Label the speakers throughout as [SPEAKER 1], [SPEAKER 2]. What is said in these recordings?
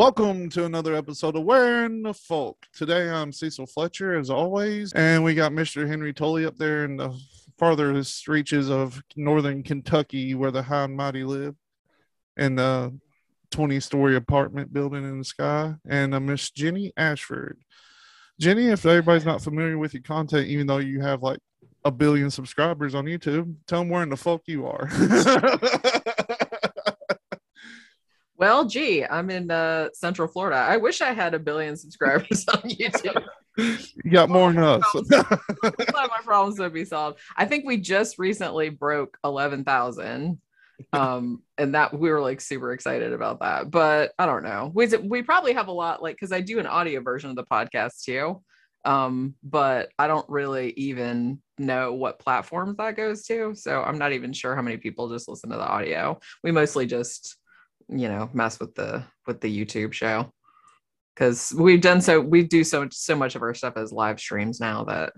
[SPEAKER 1] Welcome to another episode of Where in the Folk. Today I'm Cecil Fletcher, as always, and we got Mr. Henry Tolley up there in the farthest reaches of northern Kentucky, where the high and mighty live, in the 20 story apartment building in the sky, and uh, Miss Jenny Ashford. Jenny, if everybody's not familiar with your content, even though you have like a billion subscribers on YouTube, tell them where in the folk you are.
[SPEAKER 2] Well, gee, I'm in uh, Central Florida. I wish I had a billion subscribers on YouTube.
[SPEAKER 1] you got more than us.
[SPEAKER 2] my problems would be solved. I think we just recently broke 11,000. Um, and that we were like super excited about that. But I don't know. We, we probably have a lot like because I do an audio version of the podcast too. Um, but I don't really even know what platforms that goes to. So I'm not even sure how many people just listen to the audio. We mostly just you know mess with the with the youtube show. Because we've done so we do so much so much of our stuff as live streams now that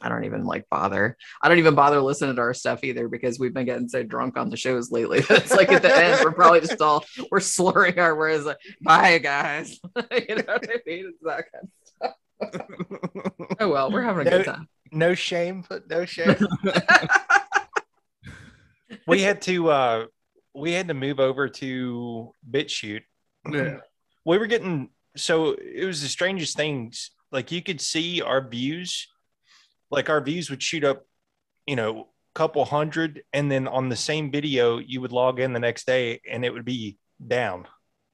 [SPEAKER 2] i don't even like bother. I don't even bother listening to our stuff either because we've been getting so drunk on the shows lately it's like at the end we're probably just all we're slurring our words like bye guys. You know what i mean? It's that kind of stuff. Oh well we're having a
[SPEAKER 3] no,
[SPEAKER 2] good time.
[SPEAKER 3] no shame but no shame. We had to uh we had to move over to BitChute.
[SPEAKER 1] Yeah.
[SPEAKER 3] We were getting so it was the strangest things. Like you could see our views, like our views would shoot up, you know, a couple hundred, and then on the same video, you would log in the next day and it would be down.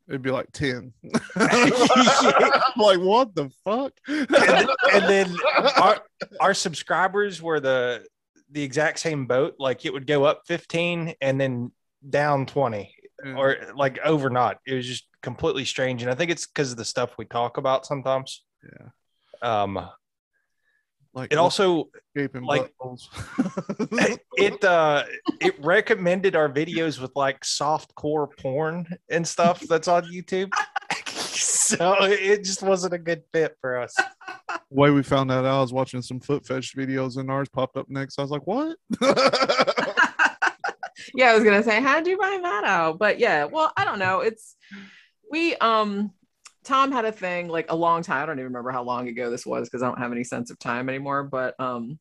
[SPEAKER 1] It'd be like 10. I'm like, what the fuck?
[SPEAKER 3] and, and then our, our subscribers were the the exact same boat. Like it would go up 15 and then down 20
[SPEAKER 1] Mm.
[SPEAKER 3] or like overnight. It was just completely strange. And I think it's because of the stuff we talk about sometimes.
[SPEAKER 1] Yeah.
[SPEAKER 3] Um,
[SPEAKER 1] Like
[SPEAKER 3] it also like- it uh it recommended our videos with like soft core porn and stuff that's on YouTube. so it just wasn't a good fit for us.
[SPEAKER 1] way we found that out, I was watching some foot fetish videos and ours popped up next. I was like, what?
[SPEAKER 2] Yeah, I was gonna say, how'd you find that out? But yeah, well, I don't know. It's we um Tom had a thing like a long time. I don't even remember how long ago this was because I don't have any sense of time anymore. But um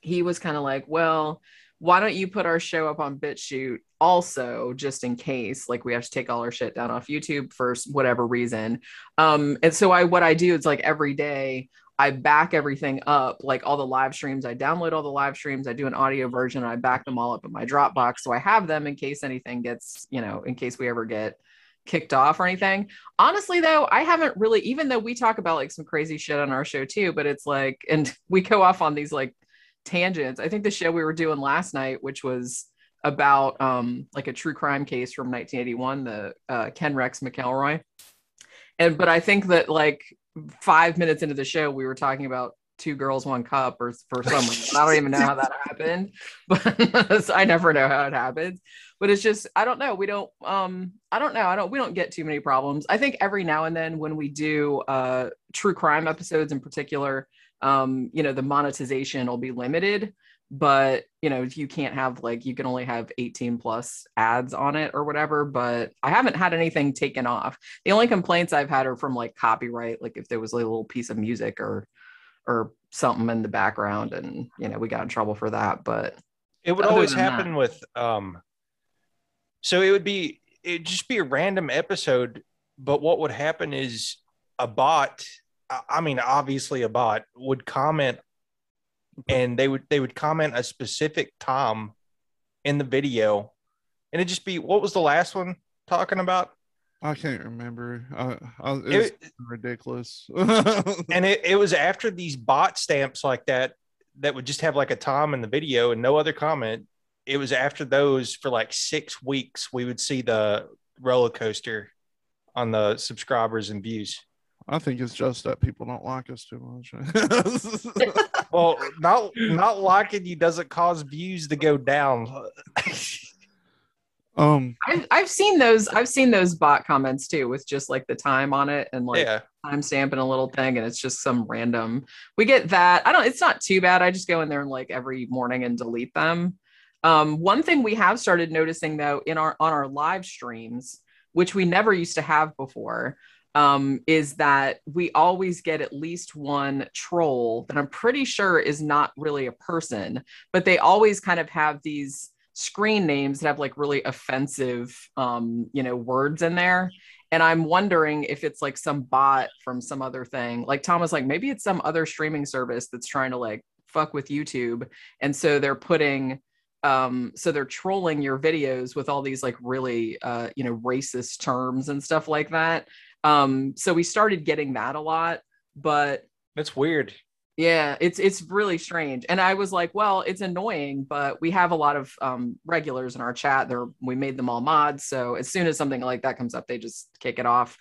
[SPEAKER 2] he was kind of like, well, why don't you put our show up on BitChute also, just in case, like we have to take all our shit down off YouTube for whatever reason. Um, and so I what I do is like every day I back everything up, like all the live streams. I download all the live streams. I do an audio version. I back them all up in my Dropbox, so I have them in case anything gets, you know, in case we ever get kicked off or anything. Honestly, though, I haven't really, even though we talk about like some crazy shit on our show too, but it's like, and we go off on these like tangents. I think the show we were doing last night, which was about um like a true crime case from 1981, the uh, Ken Rex McElroy. And but I think that like five minutes into the show, we were talking about two girls, one cup, or for some reason. I don't even know how that happened, but I never know how it happens. But it's just I don't know. We don't um I don't know. I don't we don't get too many problems. I think every now and then when we do uh true crime episodes in particular, um, you know, the monetization will be limited but you know you can't have like you can only have 18 plus ads on it or whatever but i haven't had anything taken off. The only complaints i've had are from like copyright like if there was like, a little piece of music or or something in the background and you know we got in trouble for that but
[SPEAKER 3] It would always happen with um so it would be it'd just be a random episode, but what would happen is a bot, I mean obviously a bot would comment and they would they would comment a specific time in the video and it'd just be what was the last one talking about?
[SPEAKER 1] I can't remember. Uh, I, I, it's
[SPEAKER 3] It,
[SPEAKER 1] ridiculous.
[SPEAKER 3] and it, it was after these bot stamps like that that would just have like a time in the video and no other comment it was after those for like six weeks we would see the roller coaster on the subscribers and views
[SPEAKER 1] I think it's just that people don't like us too much.
[SPEAKER 3] well not not liking you doesn't cause views to go down.
[SPEAKER 1] Um,
[SPEAKER 2] I've, I've seen those i've seen those bot comments too with just like the time on it and like
[SPEAKER 3] yeah.
[SPEAKER 2] timestamp and a little thing and it's just some random we get that. I don't it's not too bad. I just go in there and like every morning and delete them. Um one thing we have started noticing though in our on our live streams which we never used to have before, um, is that we always get at least one troll that I'm pretty sure is not really a person, but they always kind of have these screen names that have like really offensive, um, you know, words in there. And I'm wondering if it's like some bot from some other thing. Like Tom was like, maybe it's some other streaming service that's trying to like fuck with YouTube. And so they're putting um so they're trolling your videos with all these like really uh you know racist terms and stuff like that um so we started getting that a lot but
[SPEAKER 3] That's weird.
[SPEAKER 2] yeah it's it's really strange. And i was like well it's annoying but we have a lot of um regulars in our chat. They're we made them all mods. So as soon as something like that comes up they just kick it off.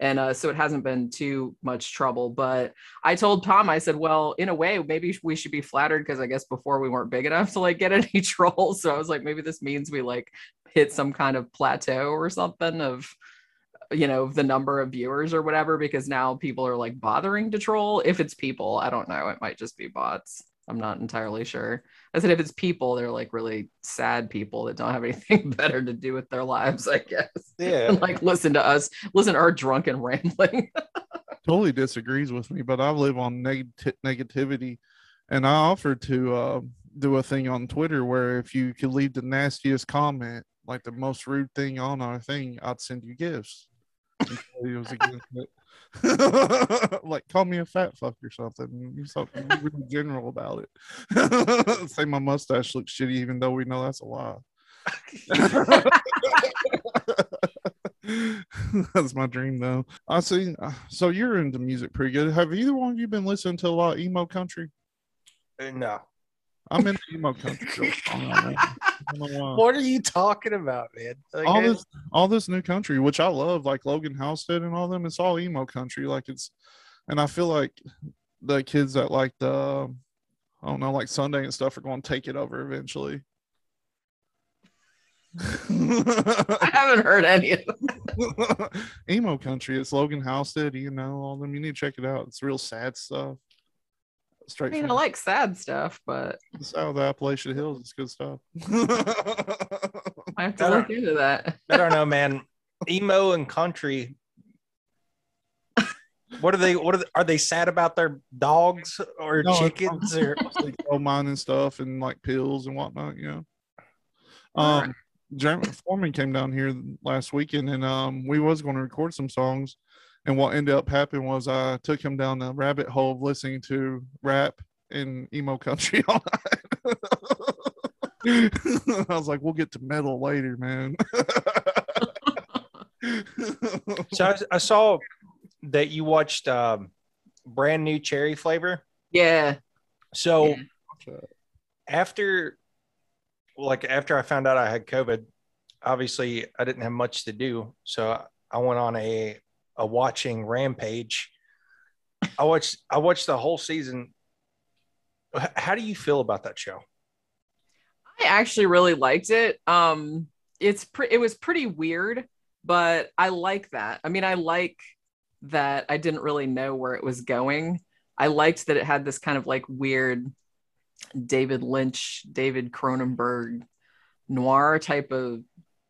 [SPEAKER 2] And uh, so it hasn't been too much trouble but i told tom i said well in a way maybe we should be flattered because i guess before we weren't big enough to like get any trolls. So i was like maybe this means we like hit some kind of plateau or something of you know the number of viewers or whatever because now people are like bothering to troll. If it's people i don't know it might just be bots. I'm not entirely sure. I said if it's people they're like really sad people that don't have anything better to do with their lives i guess.
[SPEAKER 3] Yeah.
[SPEAKER 2] and like listen to us. Listen to our drunken rambling.
[SPEAKER 1] Totally disagrees with me, but I live on neg- negativity, and I offered to uh, do a thing on Twitter where if you could leave the nastiest comment, like the most rude thing on our thing, I'd send you gifts. He was against it. like call me a fat fuck or something. You something really general about it. Say my mustache looks shitty, even though we know that's a lie. That's my dream, though. I see. uh, So you're into music pretty good. Have either one of you been listening to a lot of emo country?
[SPEAKER 3] Uh, no.
[SPEAKER 1] I'm into emo country. I don't know. I don't know why.
[SPEAKER 3] What are you talking about, man? Like,
[SPEAKER 1] all this, all this new country, which I love, like Logan Halstead and all them. It's all emo country. Like it's, and I feel like the kids that like the, I don't know, like Sunday and stuff are going to take it over eventually.
[SPEAKER 2] i haven't heard any of them
[SPEAKER 1] emo country. It's Logan Halstead. You know all them. You need to check it out. It's real sad stuff.
[SPEAKER 2] I mean
[SPEAKER 1] from
[SPEAKER 2] i like sad stuff but
[SPEAKER 1] the south of the Appalachian Hills. is good stuff.
[SPEAKER 2] i have to
[SPEAKER 3] I
[SPEAKER 2] look into that
[SPEAKER 3] I don't know, man. Emo and country. What are they? What are they, are they sad about their dogs or
[SPEAKER 1] No,
[SPEAKER 3] chickens or?
[SPEAKER 1] like coal mining stuff and like pills and whatnot. You know.
[SPEAKER 2] Alright.
[SPEAKER 1] Um, Jeremy Foreman came down here last weekend, and um, we was going to record some songs. And what ended up happening was I took him down the rabbit hole of listening to rap and emo country all night. I was like, "We'll get to metal later, man."
[SPEAKER 3] So I, I saw that you watched um, brand new cherry flavor.
[SPEAKER 2] yeah
[SPEAKER 3] So
[SPEAKER 2] Yeah.
[SPEAKER 3] after, like after I found out I had COVID, obviously I didn't have much to do, so I went on a a watching rampage. I watched I watched the whole season. How do you feel about that show?
[SPEAKER 2] I actually really liked it. Um, it's pre- it was pretty weird, but I like that. I mean, I like that I didn't really know where it was going. I liked that it had this kind of like weird David Lynch, David Cronenberg noir type of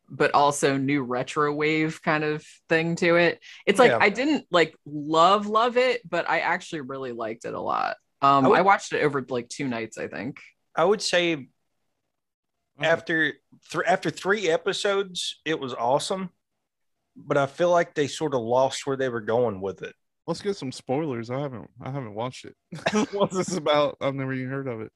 [SPEAKER 2] but also new retro wave kind of thing to it. It's like
[SPEAKER 3] Yeah.
[SPEAKER 2] I didn't like love love it, but I actually really liked it a lot. Um
[SPEAKER 3] I
[SPEAKER 2] I, watched it over like two nights, I think.
[SPEAKER 3] I would say
[SPEAKER 1] Okay.
[SPEAKER 3] after th- after three episodes, it was awesome, but I feel like they sort of lost where they were going with it.
[SPEAKER 1] Let's get some spoilers. I haven't I haven't watched it. What's this about? I've never even heard of it.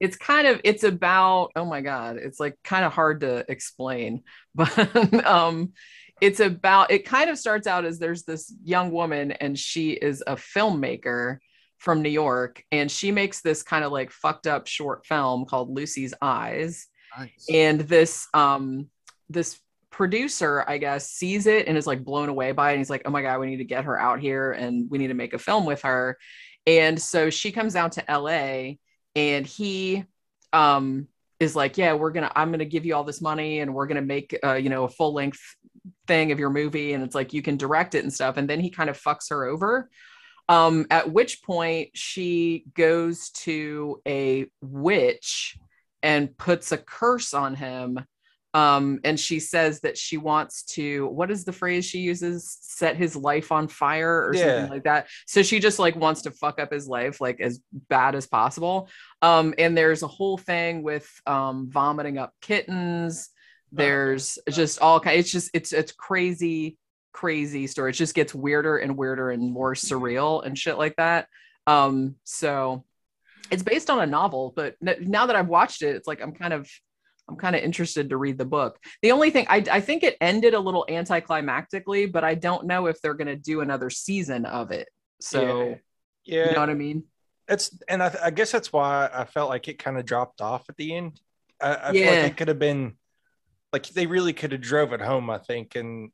[SPEAKER 2] It's kind of it's about oh my god it's like kind of hard to explain but um it's about it kind of starts out as there's this young woman and she is a filmmaker from New York and she makes this kind of like fucked up short film called Lucy's Eyes
[SPEAKER 1] Nice.
[SPEAKER 2] and this um this producer i guess sees it and is like blown away by it and he's like oh my god we need to get her out here and we need to make a film with her and so she comes out to la and he um is like yeah we're gonna i'm gonna give you all this money and we're gonna make uh, you know a full length thing of your movie. And it's like you can direct it and stuff. And then he kind of fucks her over. Um at which point she goes to a witch and puts a curse on him Um, and she says that she wants to, what is the phrase she uses? Set his life on fire or
[SPEAKER 3] Yeah.
[SPEAKER 2] something like that. So she just like wants to fuck up his life like as bad as possible. Um, and there's a whole thing with um vomiting up kittens. There's just all kind. It's just it's it's crazy, crazy story. It just gets weirder and weirder and more surreal and shit like that. Um, so it's based on a novel, but now that I've watched it, it's like I'm kind of I'm kind of interested to read the book. The only thing I, I think it ended a little anticlimactically, but I don't know if they're going to do another season of it. So,
[SPEAKER 3] yeah,
[SPEAKER 2] you know what I mean?
[SPEAKER 3] it's and I, I guess that's why I felt like it kind of dropped off at the end. I, I feel
[SPEAKER 2] Yeah.
[SPEAKER 3] like it could have been like they really could have drove it home. I think, and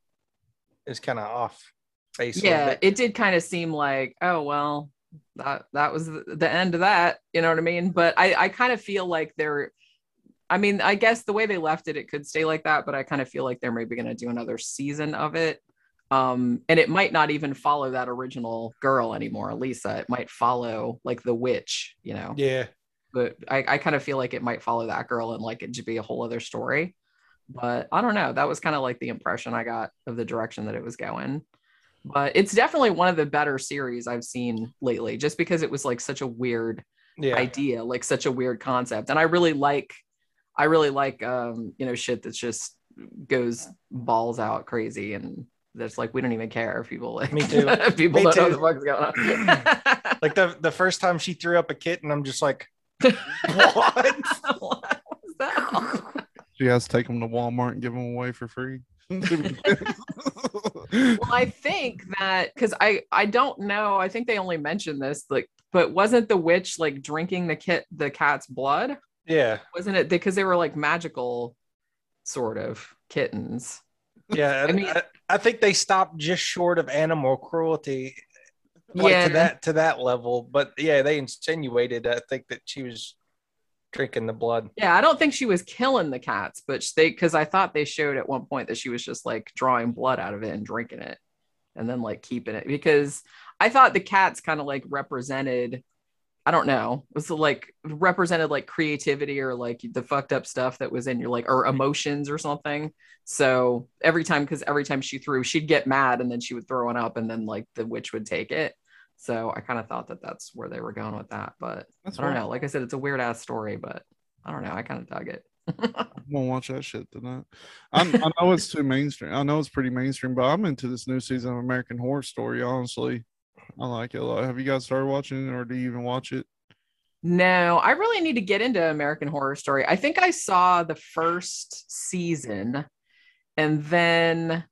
[SPEAKER 3] it's kind of off base.
[SPEAKER 2] Yeah, it did kind of seem like, oh well, that that was the the end of that. You know what I mean? But I I kind of feel like they're. I mean, I guess the way they left it, it could stay like that, but I kind of feel like they're maybe going to do another season of it. Um, and it might not even follow that original girl anymore, Lisa. It might follow like the witch, you know.
[SPEAKER 3] yeah,
[SPEAKER 2] But I, I kind of feel like it might follow that girl and like it to be a whole other story. But I don't know. That was kind of like the impression I got of the direction that it was going. But it's definitely one of the better series I've seen lately, just because it was like such a weird
[SPEAKER 3] yeah,
[SPEAKER 2] idea, like such a weird concept. And I really like, I really like, um, you know, shit that's just goes balls out crazy and that's like we don't even care if people like
[SPEAKER 3] Me too.
[SPEAKER 2] people
[SPEAKER 3] Me
[SPEAKER 2] don't know
[SPEAKER 3] too.
[SPEAKER 2] what the fuck's going on.
[SPEAKER 3] like the the first time she threw up a kitten, I'm just like,
[SPEAKER 2] what
[SPEAKER 3] what?
[SPEAKER 2] was?
[SPEAKER 1] She has to take them to Walmart and give them away for free.
[SPEAKER 2] well i think that because i i don't know i think they only mentioned this like but wasn't the witch like drinking the kit the cat's blood
[SPEAKER 3] yeah,
[SPEAKER 2] wasn't it because they were like magical sort of kittens
[SPEAKER 3] yeah.
[SPEAKER 2] I mean,
[SPEAKER 3] I, I think they stopped just short of animal cruelty, like
[SPEAKER 2] yeah
[SPEAKER 3] to that to that level. But yeah, they insinuated. I think that she was drinking the blood.
[SPEAKER 2] yeah i don't think she was killing the cats but they because i thought they showed at one point that she was just like drawing blood out of it and drinking it and then like keeping it because i thought the cats kind of like represented I don't know. It was like represented like creativity or like the fucked up stuff that was in your like or emotions or something. So every time, because every time she threw, she'd get mad and then she would throw it up and then like the witch would take it. So I kind of thought that that's where they were going with that, but
[SPEAKER 1] That's
[SPEAKER 2] I don't
[SPEAKER 1] fine.
[SPEAKER 2] know. Like I said, it's a weird ass story, but I don't know. I kind of dug it.
[SPEAKER 1] I'm gonna watch that shit tonight. I'm, I know it's too mainstream. I know it's pretty mainstream, but I'm into this new season of American Horror Story. Honestly, I like it a lot. Have you guys started watching it, or do you even watch it?
[SPEAKER 2] No, I really need to get into American Horror Story. I think I saw the first season and then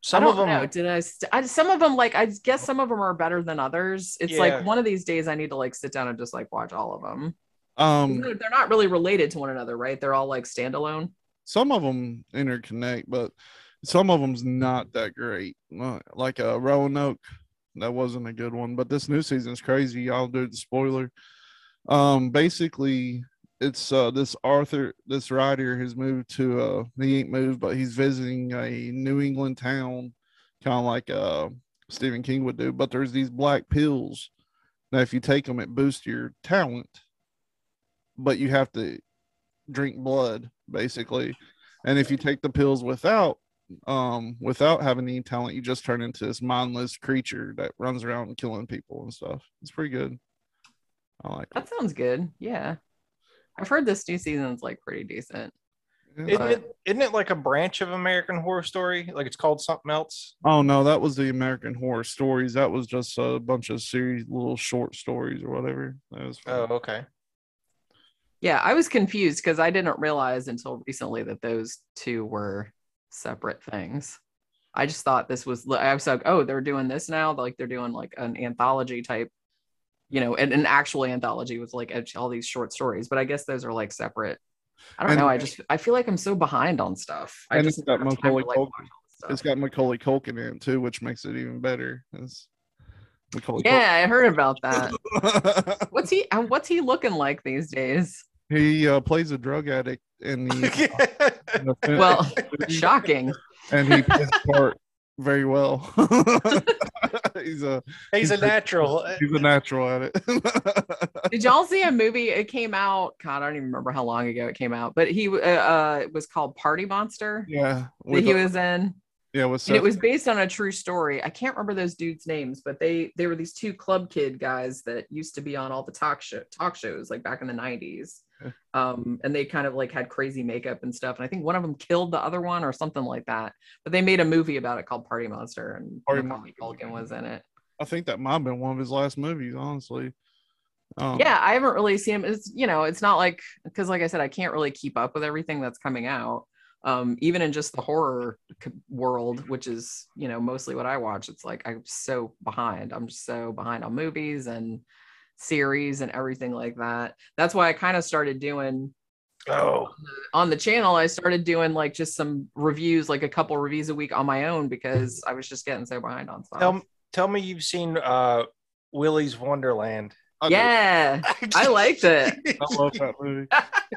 [SPEAKER 3] Some of them,
[SPEAKER 2] know. Did I, st- I? Some of them, like I guess, some of them are better than others. It's
[SPEAKER 3] Yeah.
[SPEAKER 2] like one of these days I need to like sit down and just like watch all of them.
[SPEAKER 1] Um,
[SPEAKER 2] They're they're not really related to one another, right? They're all like standalone.
[SPEAKER 1] some of them interconnect, but some of them's not that great. Uh, Like a Roanoke, that wasn't a good one. But this new season's crazy. I'll do the spoiler. Um, basically, it's uh this Arthur, this writer has moved to uh he ain't moved, but he's visiting a New England town, kind of like uh Stephen King would do. But there's these black pills. Now, if you take them, it boosts your talent, but you have to drink blood basically and if you take the pills without um without having any talent you just turn into this mindless creature that runs around killing people and stuff it's pretty good i like it
[SPEAKER 2] That sounds good. Yeah, I've heard this new season's like pretty decent.
[SPEAKER 1] Yeah.
[SPEAKER 3] isn't it? Isn't it like a branch of American Horror Story? Like it's called something else?
[SPEAKER 1] oh no that was the american horror stories that was just a bunch of series little short stories or whatever that was
[SPEAKER 3] Oh, okay.
[SPEAKER 2] Yeah, I was confused because I didn't realize until recently that those two were separate things. I just thought this was I was like, oh, they're doing this now. Like they're doing like an anthology type, you know, an, an actual anthology with like all these short stories. But I guess those are like separate. I don't
[SPEAKER 1] And-
[SPEAKER 2] know. I just I feel like I'm so behind on stuff. I
[SPEAKER 1] And
[SPEAKER 2] just
[SPEAKER 1] it's got Macaulay
[SPEAKER 2] like,
[SPEAKER 1] Culkin.
[SPEAKER 2] watch all this
[SPEAKER 1] it's got macaulay culkin in it too which makes it even better it's macaulay
[SPEAKER 2] Yeah, I heard about that. What's he uh, what's he looking like these days?
[SPEAKER 1] he uh, plays a drug addict in the, in the film-
[SPEAKER 2] Well, shocking.
[SPEAKER 1] and he plays part very well. he's a
[SPEAKER 3] He's a natural.
[SPEAKER 1] he's a natural at it.
[SPEAKER 2] Did y'all see a movie? It came out. God, I don't even remember how long ago it came out, but he uh, uh it was called Party Monster.
[SPEAKER 1] yeah,
[SPEAKER 2] That
[SPEAKER 1] with
[SPEAKER 2] he
[SPEAKER 1] the-
[SPEAKER 2] was in.
[SPEAKER 1] yeah, with
[SPEAKER 2] and it was based on a true story. I can't remember those dudes' names, but they they were these two club kid guys that used to be on all the talk show talk shows like back in the nineties. Um, and they kind of like had crazy makeup and stuff. And I think one of them killed the other one or something like that. But they made a movie about it called Party Monster, and
[SPEAKER 1] Party
[SPEAKER 2] Macaulay
[SPEAKER 1] Monster.
[SPEAKER 2] Culkin was in it.
[SPEAKER 1] I think that might have been one of his last movies, honestly. Um,
[SPEAKER 2] Yeah, I haven't really seen him. It's you know, it's not like because like I said, I can't really keep up with everything that's coming out. Um, even in just the horror c- world, which is you know mostly what I watch, it's like I'm so behind. I'm just so behind on movies and series and everything like that. That's why I kind of started doing
[SPEAKER 3] Oh,
[SPEAKER 2] on the channel. I started doing like just some reviews, like a couple reviews a week on my own because I was just getting so behind on stuff.
[SPEAKER 3] tell tell me you've seen uh Willy's Wonderland.
[SPEAKER 1] I do.
[SPEAKER 2] yeah, I liked it.
[SPEAKER 1] I love that movie.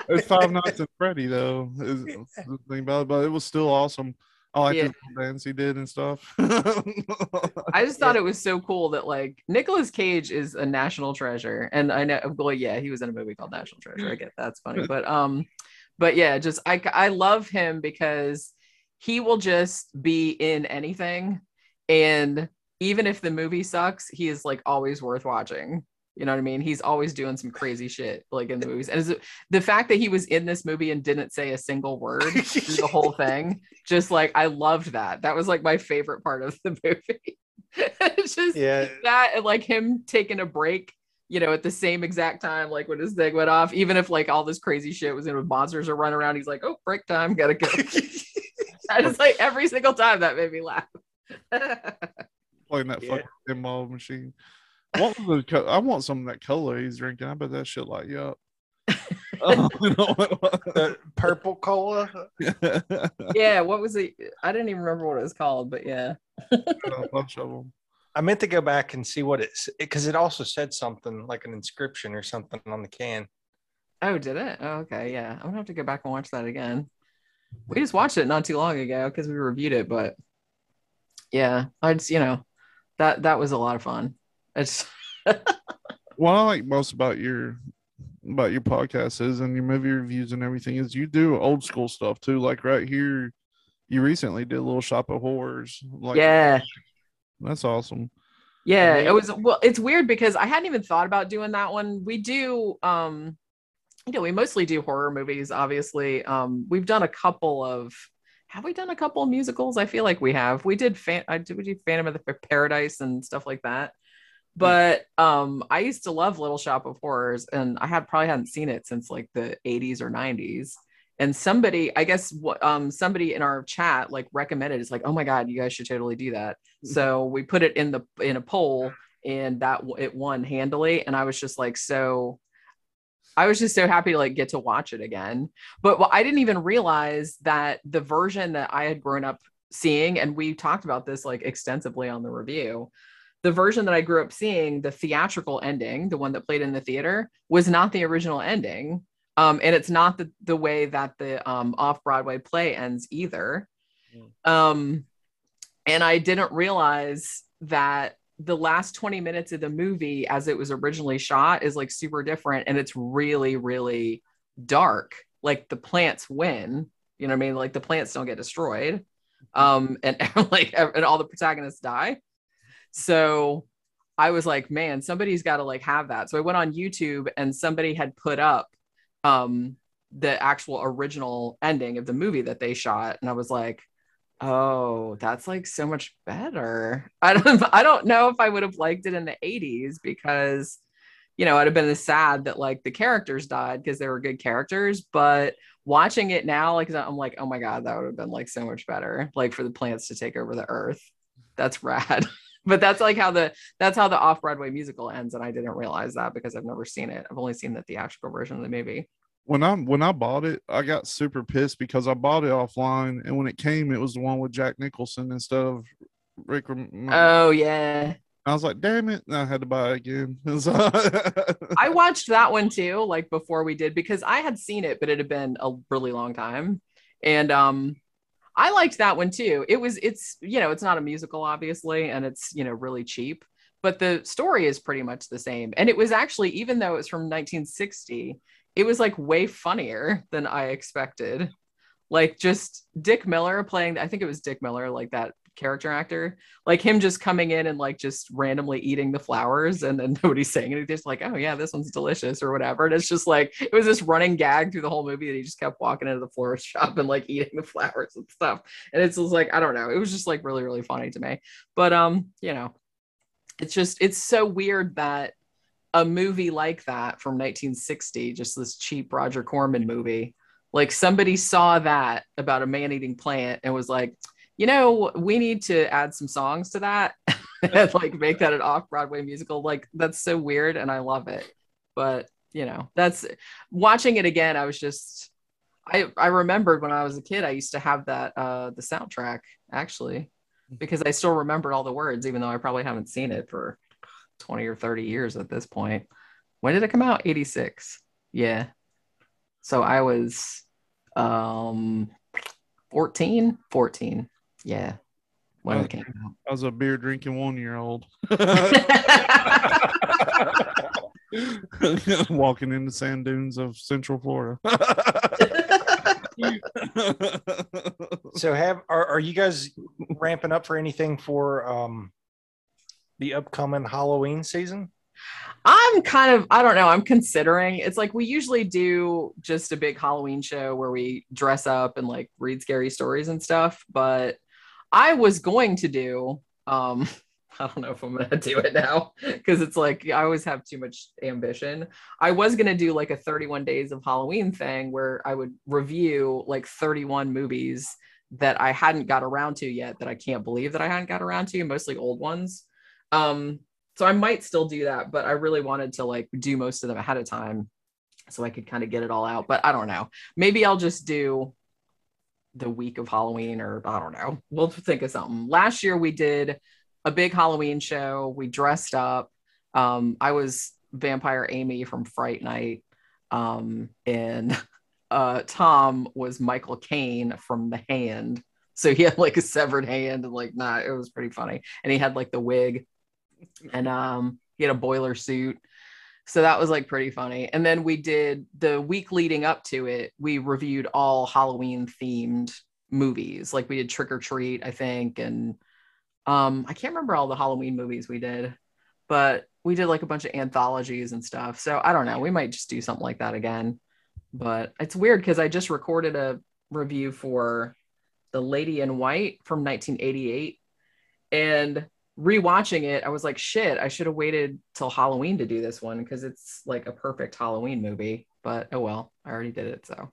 [SPEAKER 1] It's Five Nights at Freddy, though. Is is the thing about it, but it was still awesome. I like
[SPEAKER 2] Yeah.
[SPEAKER 1] dance he did and stuff.
[SPEAKER 2] I just thought it was so cool that like Nicolas Cage is a national treasure, and I know, well, yeah, he was in a movie called National Treasure. I get that's funny, but um, but yeah, just I I love him because he will just be in anything, and even if the movie sucks, he is like always worth watching. You know what I mean? He's always doing some crazy shit like in the movies, and is it- the fact that he was in this movie and didn't say a single word through the whole thing just like i loved that that was like my favorite part of the movie just
[SPEAKER 3] Yeah,
[SPEAKER 2] that and like him taking a break you know at the same exact time like when his thing went off even if like all this crazy shit was in with monsters are running around he's like oh break time gotta go i just like every single time that made me laugh
[SPEAKER 1] Playing that
[SPEAKER 3] Yeah.
[SPEAKER 1] fucking pinball machine. What was the co- I want some of that cola he's drinking. I bet that shit like you up. oh, you know what
[SPEAKER 3] the purple cola.
[SPEAKER 1] it
[SPEAKER 2] yeah what was it i didn't even remember what it was called but yeah
[SPEAKER 1] a bunch of them.
[SPEAKER 3] I meant to go back and see what it's because it also said something like an inscription or something on the can.
[SPEAKER 2] oh did it oh, okay yeah i'm gonna have to go back and watch that again we just watched it not too long ago because we reviewed it but yeah i just you know that that was a lot of fun it's
[SPEAKER 1] what I like most about your about your podcast is and your movie reviews and everything is you do old school stuff too. Like right here, you recently did a little shop of horrors. Like
[SPEAKER 2] yeah
[SPEAKER 1] that's awesome.
[SPEAKER 2] yeah it was well it's weird because i hadn't even thought about doing that one we do um you know we mostly do horror movies obviously um we've done a couple of have we done a couple of musicals i feel like we have we did fan i did we do phantom of the paradise and stuff like that but um i used to love little shop of horrors and i had probably hadn't seen it since like the 80s or 90s and somebody i guess what um somebody in our chat like recommended it's like oh my god you guys should totally do that. So we put it in the in a poll and that it won handily and i was just like so i was just so happy to like get to watch it again. But what i didn't even realize that the version that i had grown up seeing and we talked about this like extensively on the review the version that i grew up seeing the theatrical ending the one that played in the theater was not the original ending. Um, and it's not the, the way that the um, off-broadway play ends either. Um, and i didn't realize that the last 20 minutes of the movie as it was originally shot is like super different and it's really really dark. Like the plants win you know what i mean? Like the plants don't get destroyed. Um and like and all the protagonists die so i was like man somebody's got to like have that. So i went on youtube and somebody had put up um the actual original ending of the movie that they shot. And i was like oh that's like so much better. I don't i don't know if i would have liked it in the 80s because you know i'd have been sad that like the characters died because they were good characters. But watching it now like i'm like oh my god that would have been like so much better like for the plants to take over the earth. That's rad but that's like how the that's how the off-broadway musical ends and i didn't realize that because i've never seen it i've only seen the theatrical version of the movie
[SPEAKER 1] When I when I bought it, I got super pissed because I bought it offline, and when it came, it was the one with Jack Nicholson instead of Rick.
[SPEAKER 2] Oh yeah
[SPEAKER 1] I was like, damn it! And I had to buy it again. So-
[SPEAKER 2] I watched that one too, like before we did, because I had seen it, but it had been a really long time. And um, I liked that one too. It was it's you know it's not a musical obviously, and it's you know really cheap, but the story is pretty much the same. And it was actually even though it was from 1960, it was like way funnier than I expected. Like just Dick Miller playing, I think it was Dick Miller, like that character actor, like him just coming in and like just randomly eating the flowers and then nobody's saying anything. Just like, oh yeah, this one's delicious or whatever. And it's just like it was this running gag through the whole movie that he just kept walking into the florist shop and like eating the flowers and stuff. And it's just like, I don't know. It was just like really, really funny to me. But um, you know, it's just it's so weird that a movie like that from 1960, just this cheap Roger Corman movie, like somebody saw that about a man-eating plant and was like, you know, we need to add some songs to that and like make that an off-Broadway musical. Like that's so weird and I love it. But you know, that's watching it again, I was just I I remembered when I was a kid, I used to have that uh the soundtrack actually because I still remembered all the words, even though I probably haven't seen it for 20 or 30 years at this point. When did it come out? 86. Yeah. So I was um 14, 14. Yeah. When it came out.
[SPEAKER 1] I was a beer drinking one year old. Walking in the sand dunes of Central Florida.
[SPEAKER 3] So have are, are you guys ramping up for anything for um the upcoming Halloween season?
[SPEAKER 2] I'm kind of, I don't know, I'm considering. It's like we usually do just a big Halloween show where we dress up and like read scary stories and stuff. But I was going to do, um, I don't know if I'm gonna do it now because it's like I always have too much ambition. I was gonna do like a 31 days of Halloween thing where I would review like 31 movies that I hadn't got around to yet that I can't believe that I hadn't got around to, mostly old ones. Um, so I might still do that, but I really wanted to like do most of them ahead of time so I could kind of get it all out. But I don't know. Maybe I'll just do the week of Halloween or I don't know. We'll think of something. Last year we did a big Halloween show. We dressed up. Um, I was Vampire Amy from Fright Night. Um, and uh, Tom was Michael Caine from The Hand. So he had like a severed hand and like nah, it was pretty funny. And he had like the wig and um he had a boiler suit. So that was like pretty funny. And then we did the week leading up to it, we reviewed all Halloween themed movies. Like we did Trick or Treat, I think, and um I can't remember all the Halloween movies we did, but we did like a bunch of anthologies and stuff. So I don't know, we might just do something like that again. But it's weird because I just recorded a review for The Lady in White from 1988 and rewatching it, I was like, shit, I should have waited till Halloween to do this one because it's like a perfect Halloween movie. But oh well, I already did it. So